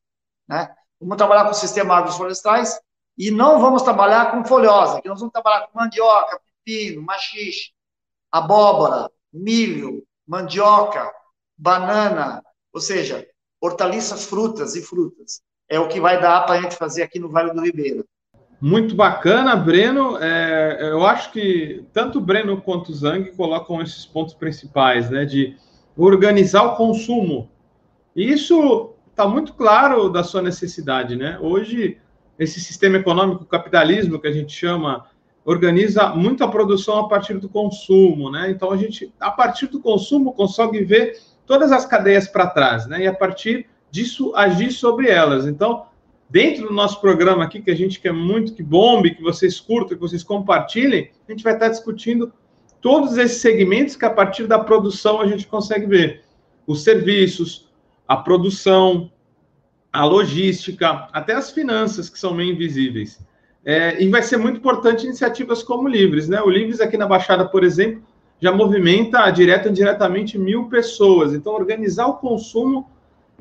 Né? Vamos trabalhar com sistemas agroflorestais e não vamos trabalhar com folhosa, que nós vamos trabalhar com mandioca, pepino, machixe, abóbora, milho, mandioca, banana, ou seja, hortaliças, frutas e frutas. É o que vai dar para a gente fazer aqui no Vale do Ribeiro. Muito bacana, Breno. É, eu acho que tanto o Breno quanto o Zang colocam esses pontos principais, né? De organizar o consumo. E isso está muito claro da sua necessidade, né? Hoje, esse sistema econômico, capitalismo, que a gente chama, organiza muito a produção a partir do consumo, né? Então, a gente, a partir do consumo, consegue ver todas as cadeias para trás, né? E a partir disso, agir sobre elas. Então, dentro do nosso programa aqui, que a gente quer muito que bombe, que vocês curtam, que vocês compartilhem, a gente vai estar discutindo todos esses segmentos que a partir da produção a gente consegue ver. Os serviços, a produção, a logística, até as finanças, que são meio invisíveis. É, e vai ser muito importante iniciativas como o Livres, né? O Livres aqui na Baixada, por exemplo, já movimenta direto e indiretamente mil pessoas. Então, organizar o consumo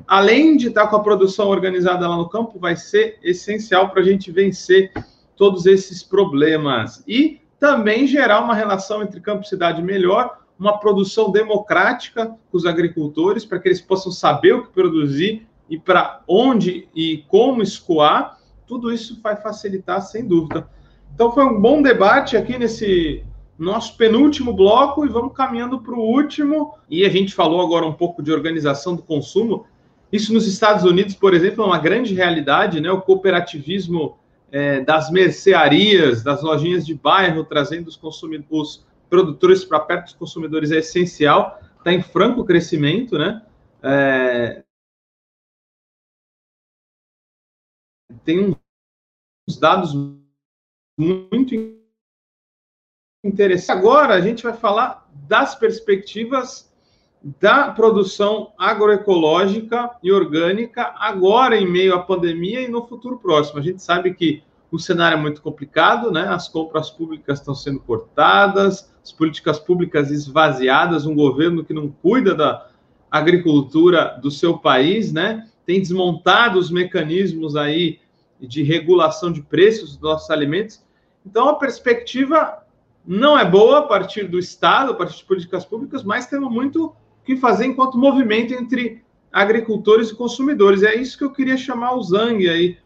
além de estar com a produção organizada lá no campo, vai ser essencial para a gente vencer todos esses problemas. E também gerar uma relação entre campo e cidade melhor, uma produção democrática com os agricultores, para que eles possam saber o que produzir e para onde e como escoar, tudo isso vai facilitar, sem dúvida. Então, foi um bom debate aqui nesse nosso penúltimo bloco e vamos caminhando para o último. E a gente falou agora um pouco de organização do consumo. Isso nos Estados Unidos, por exemplo, é uma grande realidade, né? O cooperativismo é, das mercearias, das lojinhas de bairro, trazendo os, consumidores, os produtores para perto dos consumidores é essencial. Está em franco crescimento, né? É... Tem uns dados muito Agora a gente vai falar das perspectivas da produção agroecológica e orgânica agora em meio à pandemia e no futuro próximo. A gente sabe que o cenário é muito complicado, né? As compras públicas estão sendo cortadas, as políticas públicas esvaziadas, um governo que não cuida da agricultura do seu país, né? Tem desmontado os mecanismos aí de regulação de preços dos nossos alimentos. Então a perspectiva não é boa a partir do Estado, a partir de políticas públicas, mas temos muito que fazer enquanto movimento entre agricultores e consumidores. É isso que eu queria chamar o Zang aí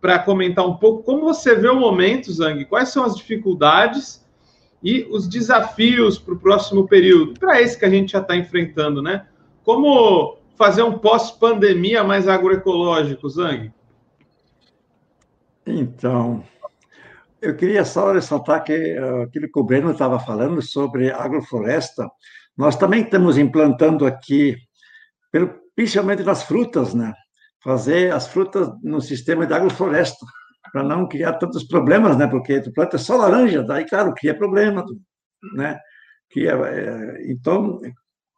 para comentar um pouco como você vê o momento, Zang, quais são as dificuldades e os desafios para o próximo período, para esse que a gente já está enfrentando, né? Como fazer um pós-pandemia mais agroecológico, Zang? Então, eu queria só ressaltar que uh, aquilo que o Breno estava falando sobre agrofloresta, nós também estamos implantando aqui, principalmente nas frutas, né? Fazer as frutas no sistema de agrofloresta, para não criar tantos problemas, né? Porque tu planta só laranja, daí, claro, cria problema, né? Cria, é, então,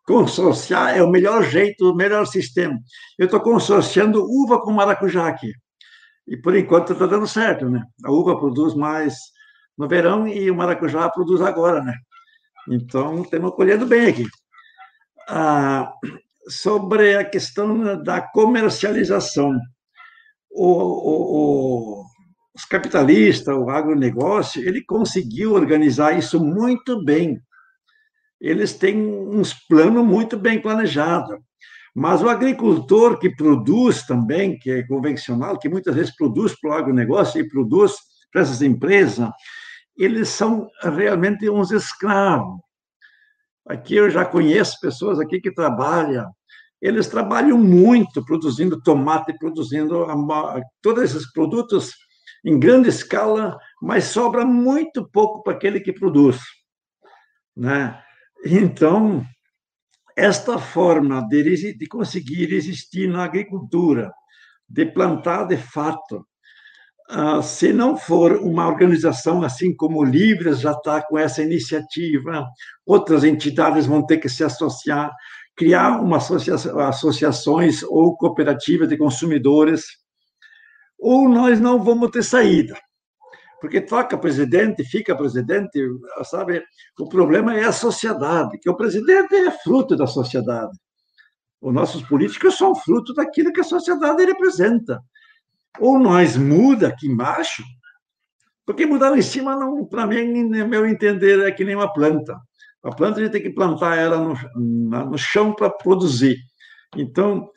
consorciar é o melhor jeito, o melhor sistema. Eu estou consorciando uva com maracujá aqui. E, por enquanto, está dando certo, né? A uva produz mais no verão e o maracujá produz agora, né? Então, estamos colhendo bem aqui. Ah, sobre a questão da comercialização, o, o, o, os capitalistas, o agronegócio, ele conseguiu organizar isso muito bem. Eles têm uns planos muito bem planejados. Mas o agricultor que produz também, que é convencional, que muitas vezes produz para o agronegócio e produz para essas empresas, eles são realmente uns escravos. Aqui eu já conheço pessoas aqui que trabalham, eles trabalham muito produzindo tomate, produzindo todos esses produtos em grande escala, mas sobra muito pouco para aquele que produz. Né? Então, esta forma de, de conseguir existir na agricultura, de plantar de fato, ah, se não for uma organização assim como o Livres já está com essa iniciativa, outras entidades vão ter que se associar, criar uma associa associações ou cooperativas de consumidores, ou nós não vamos ter saída. Porque troca presidente, fica presidente, sabe? O problema é a sociedade, que o presidente é fruto da sociedade. Os nossos políticos são fruto daquilo que a sociedade representa ou nós muda aqui embaixo, porque mudar em cima, não, para mim, no meu entender, é que nem uma planta. A planta a gente tem que plantar ela no, no chão para produzir. Então,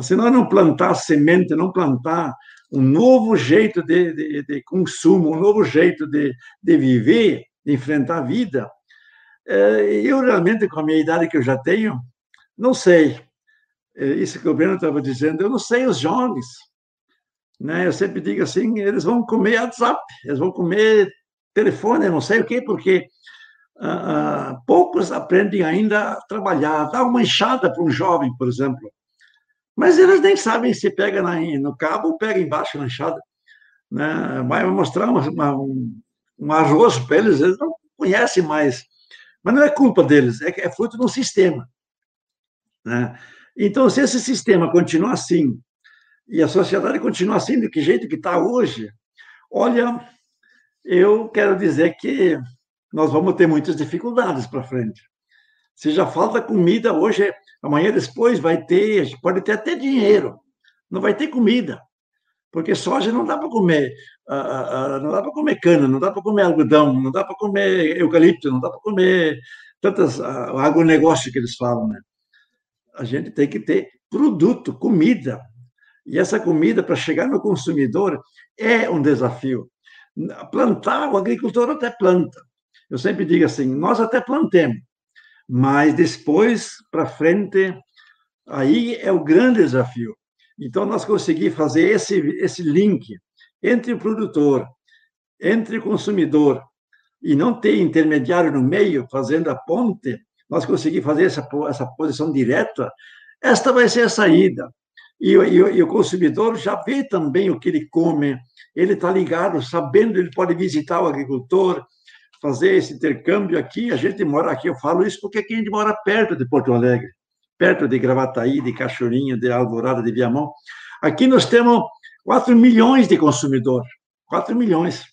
se nós não plantar semente, não plantar um novo jeito de, de, de consumo, um novo jeito de, de viver, de enfrentar a vida, é, eu realmente, com a minha idade que eu já tenho, não sei. É, isso que o Breno estava dizendo, eu não sei os jovens. Né? Eu sempre digo assim, eles vão comer WhatsApp, eles vão comer telefone, não sei o quê, porque ah, ah, poucos aprendem ainda a trabalhar, dar uma enxada para um jovem, por exemplo. Mas eles nem sabem se pega na, no cabo ou pega embaixo na enxada. Né? Vai mostrar uma, uma, um, um arroz para eles, eles não conhecem mais. Mas não é culpa deles, é, é fruto de um sistema. Né? Então, se esse sistema continuar assim, e a sociedade continua assim, do que jeito que está hoje, olha, eu quero dizer que nós vamos ter muitas dificuldades para frente. Se já falta comida hoje, amanhã depois vai ter, pode ter até dinheiro, não vai ter comida, porque soja não dá para comer, não dá para comer cana, não dá para comer algodão, não dá para comer eucalipto, não dá para comer tantas agronegócio que eles falam, né? A gente tem que ter produto, comida, E essa comida, para chegar no consumidor, é um desafio. Plantar, o agricultor até planta. Eu sempre digo assim: nós até plantemos, mas depois, para frente, aí é o grande desafio. Então, nós conseguimos fazer esse, esse link entre o produtor, entre o consumidor, e não ter intermediário no meio, fazendo a ponte, nós conseguimos fazer essa, essa posição direta, esta vai ser a saída. E, e, e, o consumidor já vê também o que ele come, ele está ligado, sabendo, ele pode visitar o agricultor, fazer esse intercâmbio aqui. A gente mora aqui, eu falo isso porque aqui a gente mora perto de Porto Alegre, perto de Gravataí, de Cachorinha, de Alvorada, de Viamão. Aqui nós temos 4 milhões de consumidores, 4 milhões.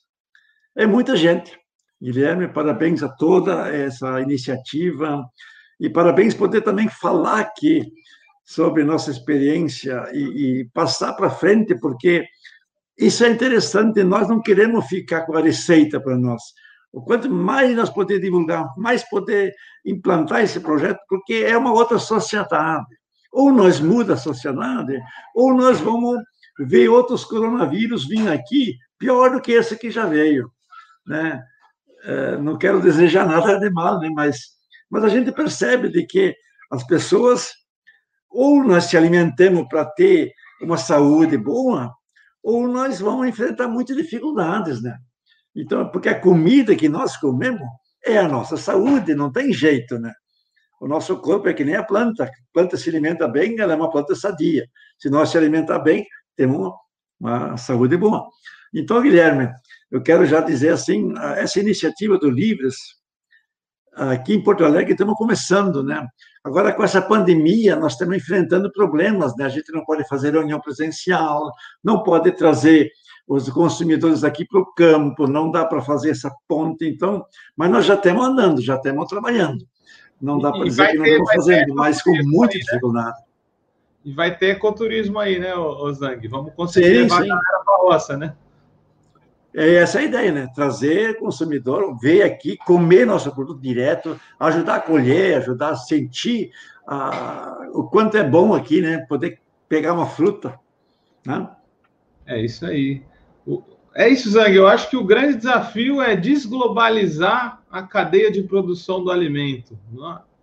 É muita gente. Guilherme, parabéns a toda essa iniciativa e parabéns poder também falar aqui sobre nossa experiência e, e passar para frente, porque isso é interessante. Nós não queremos ficar com a receita para nós. O quanto mais nós poder divulgar, mais poder implantar esse projeto, porque é uma outra sociedade. Ou nós muda a sociedade, ou nós vamos ver outros coronavírus vindo aqui pior do que esse que já veio, né? É, não quero desejar nada de mal, né? Mas, mas a gente percebe de que as pessoas ou nós se alimentamos para ter uma saúde boa, ou nós vamos enfrentar muitas dificuldades, né? Então, porque a comida que nós comemos é a nossa saúde, não tem jeito, né? O nosso corpo é que nem a planta. A planta se alimenta bem, ela é uma planta sadia. Se nós se alimentar bem, temos uma saúde boa. Então, Guilherme, eu quero já dizer assim, essa iniciativa do Livres, aqui em Porto Alegre, estamos começando, né? Agora, com essa pandemia, nós estamos enfrentando problemas, né? A gente não pode fazer reunião presencial, não pode trazer os consumidores aqui para o campo, não dá para fazer essa ponte, então, mas nós já estamos andando, já estamos trabalhando. Não dá para dizer que não estamos fazendo, mas com muita aí, né? dificuldade. Né? E vai ter ecoturismo aí, né, Zang? Vamos conseguir sim, levar sim. a galera para a roça, né? É essa a ideia, né? Trazer consumidor, ver aqui, comer nosso produto direto, ajudar a colher, ajudar a sentir ah, o quanto é bom aqui, né? Poder pegar uma fruta, né? É isso aí. É isso, Zang. Eu acho que o grande desafio é desglobalizar a cadeia de produção do alimento.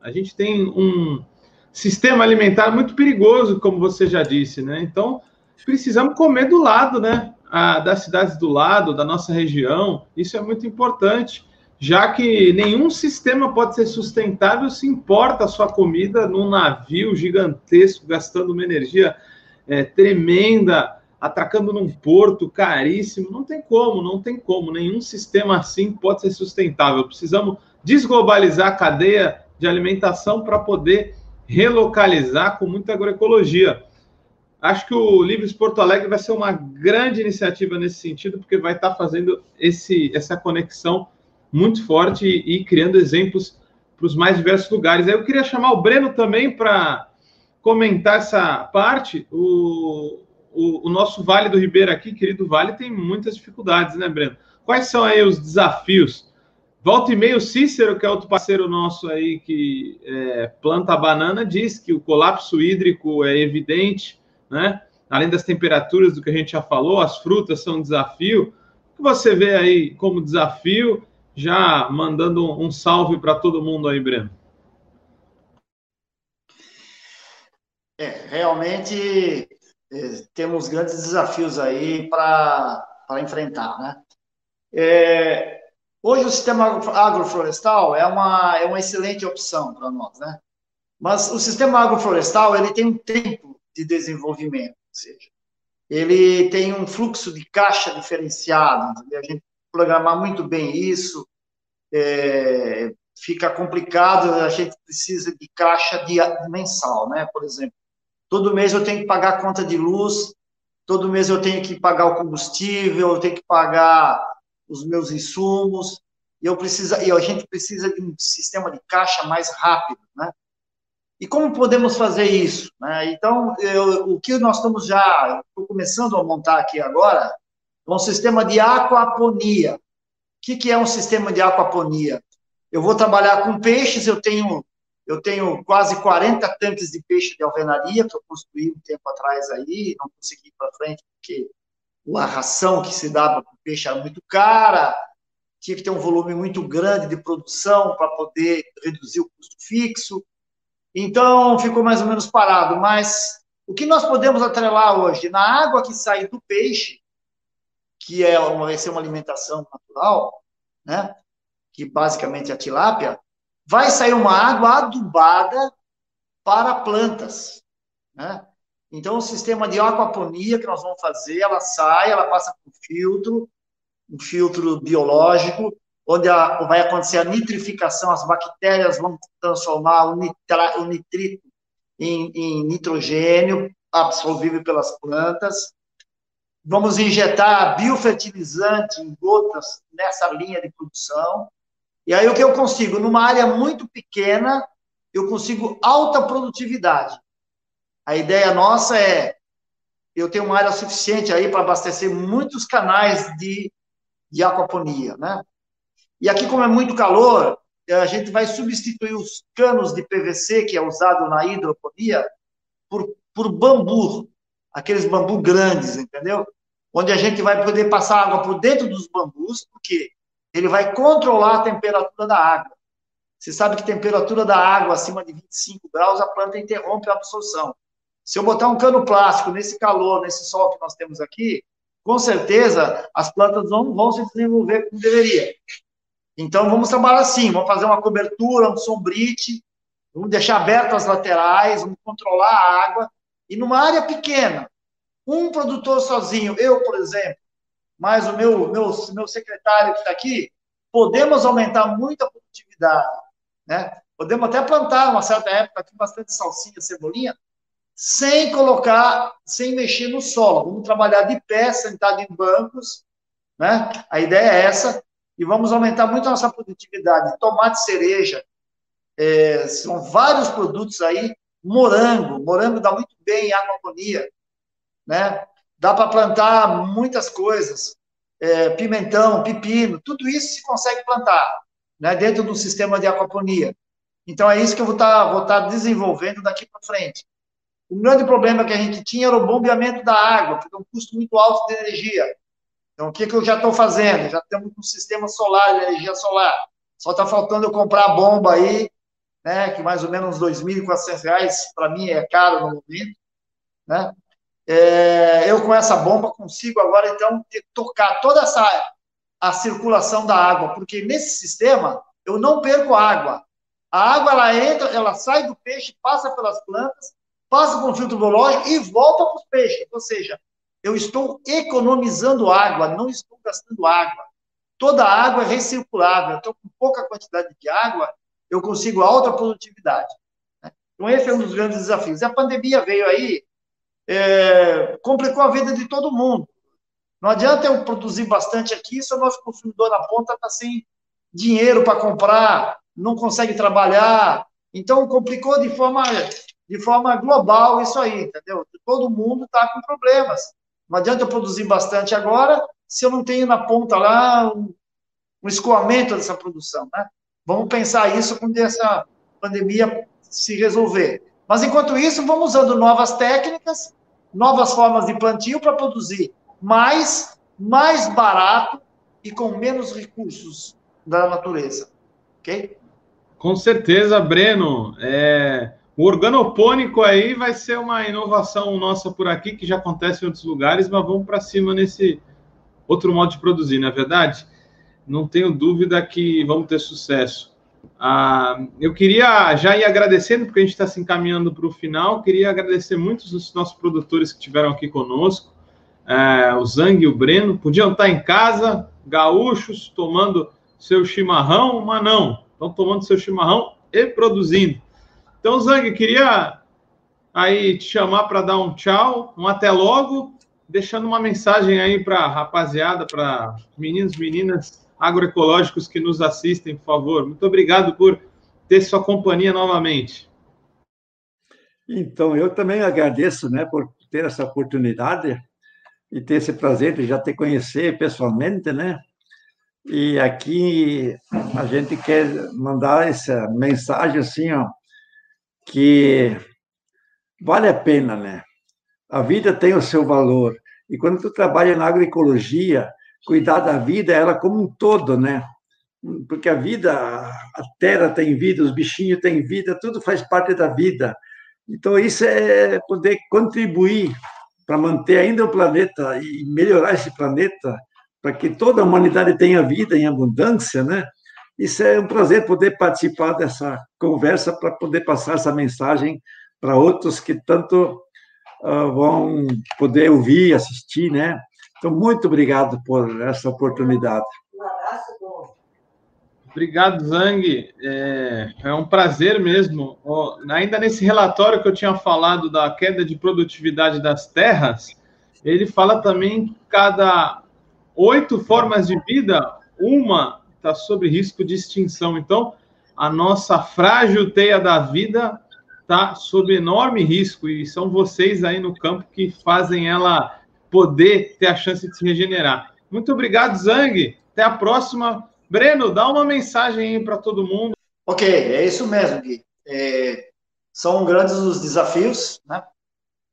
A gente tem um sistema alimentar muito perigoso, como você já disse, né? Então, precisamos comer do lado, né? a, das cidades do lado, da nossa região. Isso é muito importante, já que nenhum sistema pode ser sustentável se importa a sua comida num navio gigantesco, gastando uma energia é, tremenda, atracando num porto caríssimo. Não tem como, não tem como. Nenhum sistema assim pode ser sustentável. Precisamos desglobalizar a cadeia de alimentação para poder relocalizar com muita agroecologia. Acho que o Livres Porto Alegre vai ser uma grande iniciativa nesse sentido, porque vai estar fazendo esse, essa conexão muito forte e, e criando exemplos para os mais diversos lugares. Aí eu queria chamar o Breno também para comentar essa parte. O, o, o, nosso Vale do Ribeiro aqui, querido Vale, tem muitas dificuldades, né, Breno? Quais são aí os desafios? Volta e meio, Cícero, que é outro parceiro nosso aí que é, planta banana, diz que o colapso hídrico é evidente, né? Além das temperaturas do que a gente já falou, as frutas são um desafio. O que você vê aí como desafio, já mandando um salve para todo mundo aí, Breno? É, realmente temos grandes desafios aí para enfrentar, né? É, hoje o sistema agroflorestal é uma, é uma excelente opção para nós, né? Mas o sistema agroflorestal ele tem um tempo de desenvolvimento, ou seja, ele tem um fluxo de caixa diferenciado, entendeu? a gente programar muito bem isso, é, fica complicado, a gente precisa de caixa de, mensal, né? Por exemplo, todo mês eu tenho que pagar a conta de luz, todo mês eu tenho que pagar o combustível, eu tenho que pagar os meus insumos, e eu preciso, e a gente precisa de um sistema de caixa mais rápido, né? E como podemos fazer isso? Né? Então, eu, o que nós estamos já, estou começando a montar aqui agora, é um sistema de aquaponia. O que, que é um sistema de aquaponia? Eu vou trabalhar com peixes, eu tenho Eu tenho quase 40 tanques de peixe de alvenaria que eu construí um tempo atrás aí, não consegui ir para frente porque a ração que se dava para o peixe era muito cara, tinha que ter um volume muito grande de produção para poder reduzir o custo fixo. Então, ficou mais ou menos parado. Mas o que nós podemos atrelar hoje? Na água que sai do peixe, que é uma, vai ser uma alimentação natural, né? que basicamente é a tilápia, vai sair uma água adubada para plantas. Né? Então, o sistema de aquaponia que nós vamos fazer, ela sai, ela passa por filtro, um filtro biológico, onde a, vai acontecer a nitrificação, as bactérias vão transformar o, nitra, o nitrito em, em nitrogênio, absorvível pelas plantas. Vamos injetar biofertilizante em gotas nessa linha de produção. E aí o que eu consigo? Numa área muito pequena, eu consigo alta produtividade. A ideia nossa é eu tenho uma área suficiente aí para abastecer muitos canais de de aquaponia, né? E aqui, como é muito calor, a gente vai substituir os canos de PVC, que é usado na hidroponia, por, por bambu, aqueles bambu grandes, entendeu? Onde a gente vai poder passar água por dentro dos bambus, porque ele vai controlar a temperatura da água. Você sabe que temperatura da água acima de 25 graus, a planta interrompe a absorção. Se eu botar um cano plástico nesse calor, nesse sol que nós temos aqui, com certeza as plantas não vão se desenvolver como deveria. Então, vamos trabalhar assim, vamos fazer uma cobertura, um sombrite, vamos deixar abertas as laterais, vamos controlar a água, e numa área pequena, um produtor sozinho, eu, por exemplo, mais o meu, meu, meu secretário que está aqui, podemos aumentar muito a produtividade, né? Podemos até plantar, uma certa época, aqui bastante salsinha, cebolinha, sem colocar, sem mexer no solo. Vamos trabalhar de pé, sentado em bancos, né? A ideia é essa, e vamos aumentar muito a nossa produtividade. Tomate cereja, é, são vários produtos aí, morango, morango dá muito bem em aquaponia, né? Dá para plantar muitas coisas, é, pimentão, pepino, tudo isso se consegue plantar, né? Dentro do sistema de aquaponia. Então é isso que eu vou estar tá, vou tá desenvolvendo daqui para frente. O grande problema que a gente tinha era o bombeamento da água, que é um custo muito alto de energia. Então, o que, que eu já estou fazendo? Já temos um sistema solar, de energia solar. Só está faltando eu comprar a bomba aí, né, que mais ou menos R$ 2.400, para mim é caro no momento. Né? É, eu, com essa bomba, consigo agora, então, tocar toda essa a circulação da água, porque nesse sistema eu não perco água. A água, ela entra, ela sai do peixe, passa pelas plantas, passa por um filtro biológico e volta para os peixes. Ou seja, eu estou economizando água, não estou gastando água. Toda água é recirculável. Então, com pouca quantidade de água, eu consigo alta produtividade. Né? Então, esse é um dos grandes desafios. A pandemia veio aí, é, complicou a vida de todo mundo. Não adianta eu produzir bastante aqui se o nosso consumidor na ponta está sem dinheiro para comprar, não consegue trabalhar. Então, complicou de forma de forma global isso aí, entendeu? Todo mundo está com problemas. Não adianta eu produzir bastante agora se eu não tenho na ponta lá um, um escoamento dessa produção, né? Vamos pensar isso quando essa pandemia se resolver. Mas, enquanto isso, vamos usando novas técnicas, novas formas de plantio para produzir mais, mais barato e com menos recursos da natureza. Ok? Com certeza, Breno. É... O organopônico aí vai ser uma inovação nossa por aqui, que já acontece em outros lugares, mas vamos para cima nesse outro modo de produzir, não é verdade? Não tenho dúvida que vamos ter sucesso. Ah, eu queria já ir agradecendo, porque a gente está se encaminhando para o final, queria agradecer muitos dos nossos produtores que estiveram aqui conosco, é, o Zang e o Breno, podiam estar em casa, gaúchos, tomando seu chimarrão, mas não, estão tomando seu chimarrão e produzindo. Então, Zang, queria aí te chamar para dar um tchau, um até logo, deixando uma mensagem aí para a rapaziada, para meninos meninas agroecológicos que nos assistem, por favor. Muito obrigado por ter sua companhia novamente. Então, eu também agradeço, né, por ter essa oportunidade e ter esse prazer de já te conhecer pessoalmente, né? E aqui a gente quer mandar essa mensagem assim, ó, que vale a pena, né? A vida tem o seu valor. E quando tu trabalha na agroecologia, cuidar da vida, ela como um todo, né? Porque a vida, a terra tem vida, os bichinhos têm vida, tudo faz parte da vida. Então, isso é poder contribuir para manter ainda o planeta e melhorar esse planeta, para que toda a humanidade tenha vida em abundância, né? Isso é um prazer poder participar dessa conversa para poder passar essa mensagem para outros que tanto uh, vão poder ouvir, assistir, né? Então, muito obrigado por essa oportunidade. Obrigado, Zang. É, é, um prazer mesmo. ainda nesse relatório que eu tinha falado da queda de produtividade das terras, ele fala também que cada oito formas de vida, uma está sob risco de extinção. Então, a nossa frágil teia da vida está sob enorme risco e são vocês aí no campo que fazem ela poder ter a chance de se regenerar. Muito obrigado, Zang. Até a próxima. Breno, dá uma mensagem aí para todo mundo. Ok, é isso mesmo, Gui. É, são grandes os desafios, né?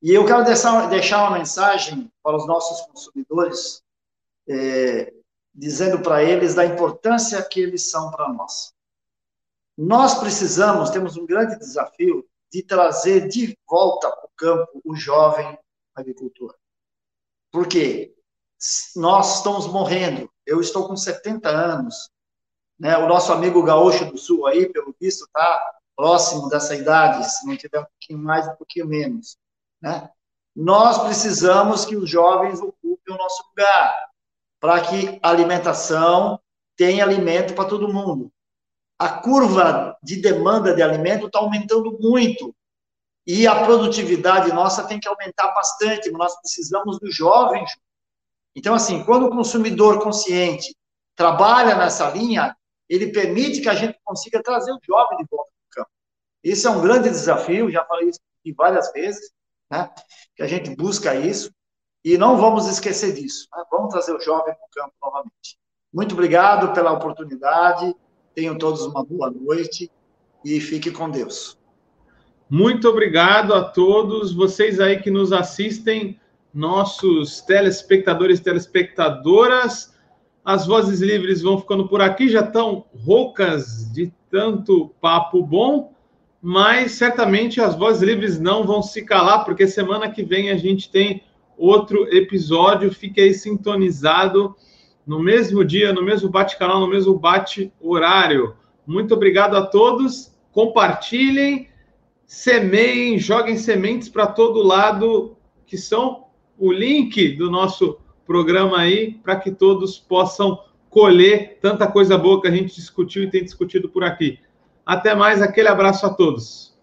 E eu quero deixar, uma mensagem para os nossos consumidores, é, dizendo para eles da importância que eles são para nós. Nós precisamos, temos um grande desafio de trazer de volta para o campo o jovem agricultor. Por quê? Nós estamos morrendo. Eu estou com 70 anos. Né? O nosso amigo gaúcho do sul aí, pelo visto, está próximo dessa idade, se não tiver um pouquinho mais, um pouquinho menos. Né? Nós precisamos que os jovens ocupem o nosso lugar, para que a alimentação tenha alimento para todo mundo. A curva de demanda de alimento está aumentando muito. E a produtividade nossa tem que aumentar bastante, nós precisamos dos jovens. Então, assim, quando o consumidor consciente trabalha nessa linha, ele permite que a gente consiga trazer o jovem de volta para o campo. Esse é um grande desafio, já falei isso várias vezes, né? que a gente busca isso, e não vamos esquecer disso. Né? Vamos trazer o jovem para o campo novamente. Muito obrigado pela oportunidade, tenham todos uma boa noite e fique com Deus. Muito obrigado a todos vocês aí que nos assistem, nossos telespectadores e telespectadoras. As vozes livres vão ficando por aqui, já estão roucas de tanto papo bom, mas certamente as vozes livres não vão se calar, porque semana que vem a gente tem outro episódio. Fique aí sintonizado no mesmo dia, no mesmo bate-canal, no mesmo bate-horário. Muito obrigado a todos. Compartilhem semeiem, joguem sementes para todo lado, que são o link do nosso programa aí, para que todos possam colher tanta coisa boa que a gente discutiu e tem discutido por aqui. Até mais, aquele abraço a todos.